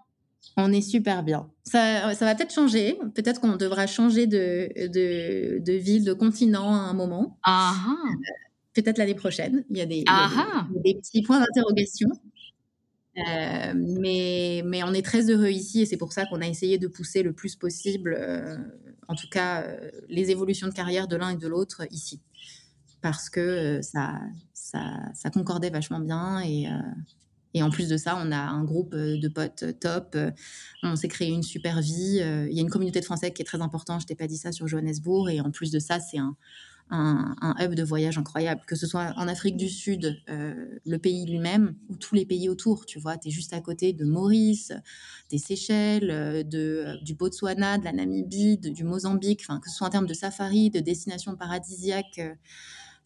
B: On est super bien. Ça, ça va peut-être changer. Peut-être qu'on devra changer de, de, de, ville, de continent à un moment.
A: Ah.
B: Euh, peut-être l'année prochaine. Il y a des, ah, des, petits points d'interrogation. Euh, mais, mais on est très heureux ici et c'est pour ça qu'on a essayé de pousser le plus possible, euh, en tout cas, les évolutions de carrière de l'un et de l'autre ici. Parce que ça, ça, ça, concordait vachement bien et, et en plus de ça, on a un groupe euh, de potes euh, top. Euh, on s'est créé une super vie. Il y a une communauté de Français qui est très importante. Je t'ai pas dit ça sur Johannesburg. Et en plus de ça, c'est un, hub de voyage incroyable. Que ce soit en Afrique du Sud, le pays lui-même, ou tous les pays autour. Tu vois, tu es juste à côté de Maurice, des Seychelles, du Botswana, de la Namibie, du Mozambique. Enfin, que ce soit en termes de safari, de destinations paradisiaques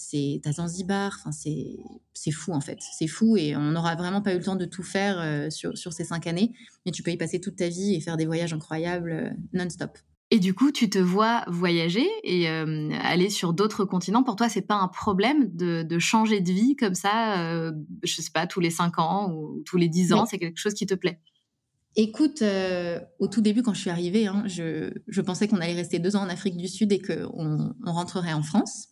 B: c'est à Zanzibar, enfin c'est fou en fait, c'est fou et on n'aura vraiment pas eu le temps de tout faire euh, sur, sur, ces cinq années, mais tu peux y passer toute ta vie et faire des voyages incroyables euh, non-stop.
A: Et du coup, tu te vois voyager et euh, aller sur d'autres continents. Pour toi, c'est pas un problème de, de, changer de vie comme ça, je sais pas, tous les cinq ans ou tous les dix ans. C'est quelque chose qui te plaît?
B: Écoute, au tout début, quand je suis arrivée, hein, je, je, pensais qu'on allait rester deux ans en Afrique du Sud et qu'on on rentrerait en France.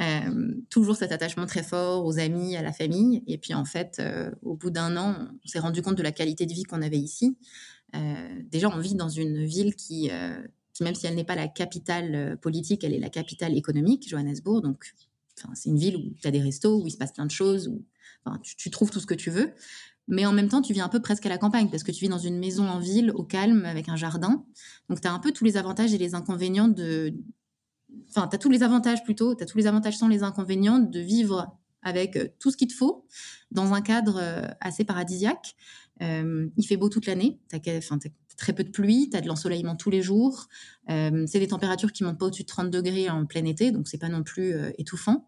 B: Euh, toujours cet attachement très fort aux amis, à la famille. Et puis en fait, euh, au bout d'un an, on s'est rendu compte de la qualité de vie qu'on avait ici. Euh, déjà, on vit dans une ville qui, même si elle n'est pas la capitale politique, elle est la capitale économique, Johannesburg. Donc, c'est une ville où tu as des restos, où il se passe plein de choses, où tu, tu, trouves tout ce que tu veux. Mais en même temps, tu vis un peu presque à la campagne parce que tu vis dans une maison en ville, au calme, avec un jardin. Donc, tu as un peu tous les avantages et les inconvénients de, enfin, tu as tous les avantages plutôt, tu as tous les avantages sans les inconvénients de vivre avec euh, tout ce qu'il te faut dans un cadre euh, assez paradisiaque. Euh, il fait beau toute l'année, tu as, très peu de pluie, tu as de l'ensoleillement tous les jours. c'est des températures qui montent pas au-dessus de 30 degrés en plein été, donc c'est pas non plus étouffant.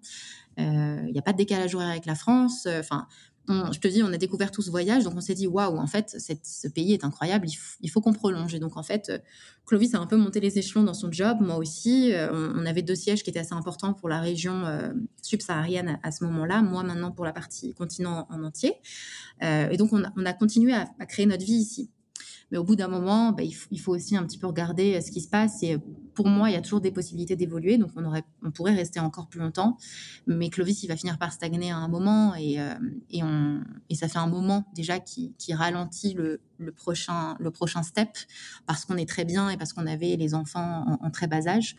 B: Il n'y a pas de décalage horaire avec la France. Enfin, je te dis, on a découvert tout ce voyage, donc on s'est dit, waouh, en fait, ce pays est incroyable, il, faut qu'on prolonge. Et donc, en fait, euh, Clovis a un peu monté les échelons dans son job, moi aussi. Euh, on, avait deux sièges qui étaient assez importants pour la région euh, subsaharienne à, ce moment-là, moi maintenant pour la partie continent en entier. et donc, on a, continué à, créer notre vie ici. Mais au bout d'un moment, bah, il, faut aussi un petit peu regarder euh, ce qui se passe. Et euh, pour moi, il y a toujours des possibilités d'évoluer. Donc, on, pourrait rester encore plus longtemps. Mais Clovis, il va finir par stagner à un moment. Et, euh, ça fait un moment déjà qui, ralentit le, prochain, step parce qu'on est très bien et parce qu'on avait les enfants en, très bas âge.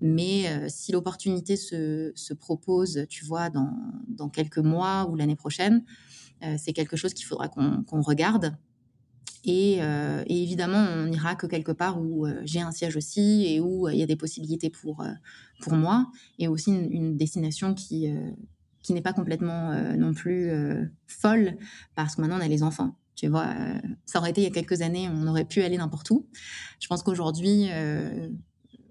B: Mais si l'opportunité se, se, propose, tu vois, dans quelques mois ou l'année prochaine, c'est quelque chose qu'il faudra qu'on regarde euh, et, évidemment, on n'ira que quelque part où euh, j'ai un siège aussi et où euh, il y a des possibilités pour, pour moi. Et aussi une, destination qui, qui n'est pas complètement non plus folle parce que maintenant on a les enfants. Tu vois, ça aurait été il y a quelques années, on aurait pu aller n'importe où. Je pense qu'aujourd'hui,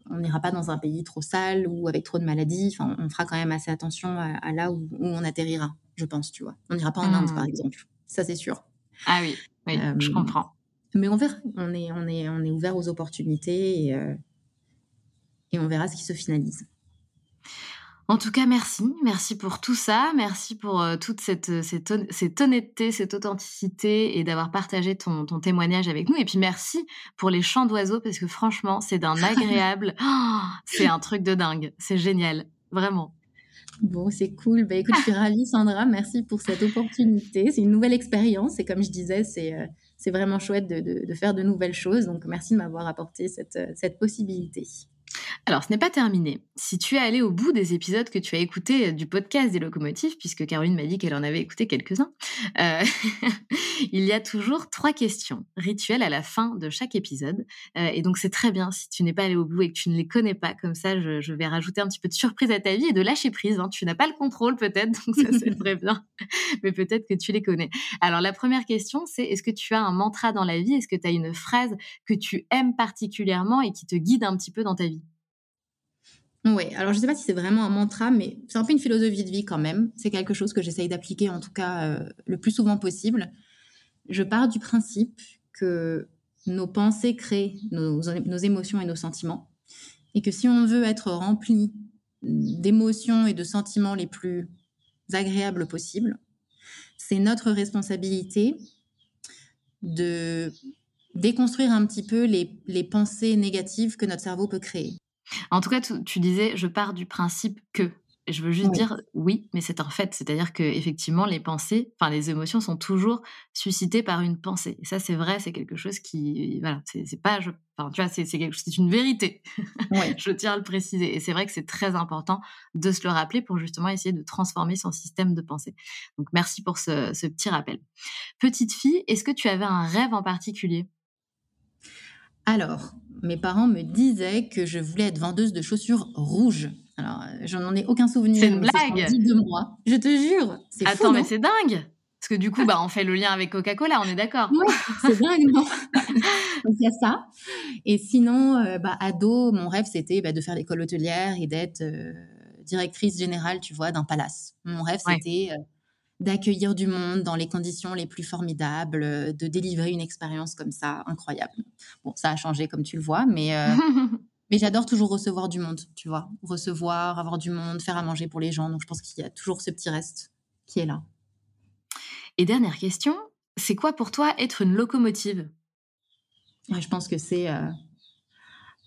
B: on n'ira pas dans un pays trop sale ou avec trop de maladies. Enfin, on fera quand même assez attention à, là où, on atterrira, je pense, tu vois. On n'ira pas en Inde, par mmh. exemple. Ça, c'est sûr.
A: Ah oui. Oui, je comprends.
B: Mais on verra. On est, on est, on est ouvert aux opportunités et, euh, et on verra ce qui se finalise.
A: En tout cas, merci. Merci pour tout ça. Merci pour euh, toute cette, cette, cette, honnêteté, cette authenticité et d'avoir partagé ton, ton, témoignage avec nous. Et puis merci pour les chants d'oiseaux parce que franchement, c'est d'un agréable. Oh, c'est un truc de dingue. C'est génial. Vraiment.
B: Bon, c'est cool. Bah, écoute, je suis ravie, Sandra. Merci pour cette opportunité. C'est une nouvelle expérience et comme je disais, c'est euh, vraiment chouette de, de, de, faire de nouvelles choses. Donc, merci de m'avoir apporté cette, cette possibilité.
A: Alors, ce n'est pas terminé. Si tu es allé au bout des épisodes que tu as écoutés euh, du podcast des locomotives, puisque Caroline m'a dit qu'elle en avait écouté quelques-uns, euh, il y a toujours trois questions rituelles à la fin de chaque épisode. Euh, et donc, c'est très bien si tu n'es pas allé au bout et que tu ne les connais pas. Comme ça, je, vais rajouter un petit peu de surprise à ta vie et de lâcher prise. Hein. Tu n'as pas le contrôle peut-être, donc ça c'est très bien. Mais peut-être que tu les connais. Alors, la première question, c'est est-ce que tu as un mantra dans la vie? Est-ce que tu as une phrase que tu aimes particulièrement et qui te guide un petit peu dans ta vie?
B: Oui, alors je ne sais pas si c'est vraiment un mantra, mais c'est un peu une philosophie de vie quand même. C'est quelque chose que j'essaye d'appliquer en tout cas euh, le plus souvent possible. Je pars du principe que nos pensées créent nos, émotions et nos sentiments. Et que si on veut être rempli d'émotions et de sentiments les plus agréables possibles, c'est notre responsabilité de déconstruire un petit peu les, pensées négatives que notre cerveau peut créer.
A: En tout cas, tu, disais, je pars du principe que. Je veux juste dire oui, mais c'est un fait. C'est-à-dire que effectivement, les pensées, enfin les émotions sont toujours suscitées par une pensée. Et ça, c'est vrai, c'est quelque chose qui, voilà, c'est pas, je, enfin, tu vois, c'est c'est une vérité. je tiens à le préciser. Et c'est vrai que c'est très important de se le rappeler pour justement essayer de transformer son système de pensée. Donc merci pour ce, ce petit rappel. Petite fille, est-ce que tu avais un rêve en particulier?
B: Alors, mes parents me disaient que je voulais être vendeuse de chaussures rouges. Alors, euh, je n'en ai aucun souvenir.
A: C'est une blague.
B: de moi. Je te jure.
A: C'est Attends, mais c'est dingue. Parce que du coup, bah, on fait le lien avec Coca-Cola, on est d'accord.
B: Oui, c'est dingue, non Donc, il y a ça. Et sinon, euh, bah, ado, mon rêve, c'était bah, de faire l'école hôtelière et d'être euh, directrice générale, tu vois, d'un palace. Mon rêve, c'était d'accueillir du monde dans les conditions les plus formidables, euh, de délivrer une expérience comme ça incroyable. Bon, ça a changé comme tu le vois, mais euh, mais j'adore toujours recevoir du monde, tu vois, recevoir, avoir du monde, faire à manger pour les gens. Donc je pense qu'il y a toujours ce petit reste qui est là.
A: Et dernière question, c'est quoi pour toi être une locomotive?
B: Je pense que c'est euh,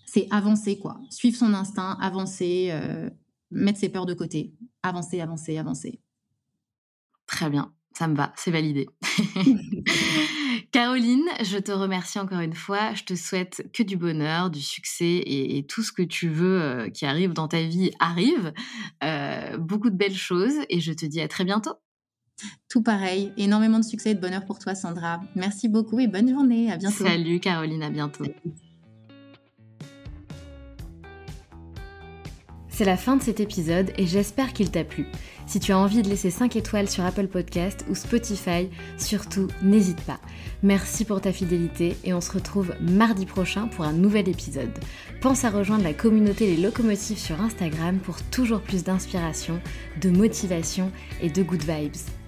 B: c'est avancer quoi, suivre son instinct, avancer, mettre ses peurs de côté, avancer, avancer, avancer.
A: Très bien, ça me va, c'est validé. Caroline, je te remercie encore une fois. Je te souhaite que du bonheur, du succès et, tout ce que tu veux euh, qui arrive dans ta vie arrive. Euh, beaucoup de belles choses et je te dis à très bientôt.
B: Tout pareil, énormément de succès et de bonheur pour toi Sandra. Merci beaucoup et bonne journée. À bientôt.
A: Salut Caroline, à bientôt. C'est la fin de cet épisode et j'espère qu'il t'a plu. Si tu as envie de laisser 5 étoiles sur Apple Podcast ou Spotify, surtout n'hésite pas. Merci pour ta fidélité et on se retrouve mardi prochain pour un nouvel épisode. Pense à rejoindre la communauté Les Locomotives sur Instagram pour toujours plus d'inspiration, de motivation et de good vibes.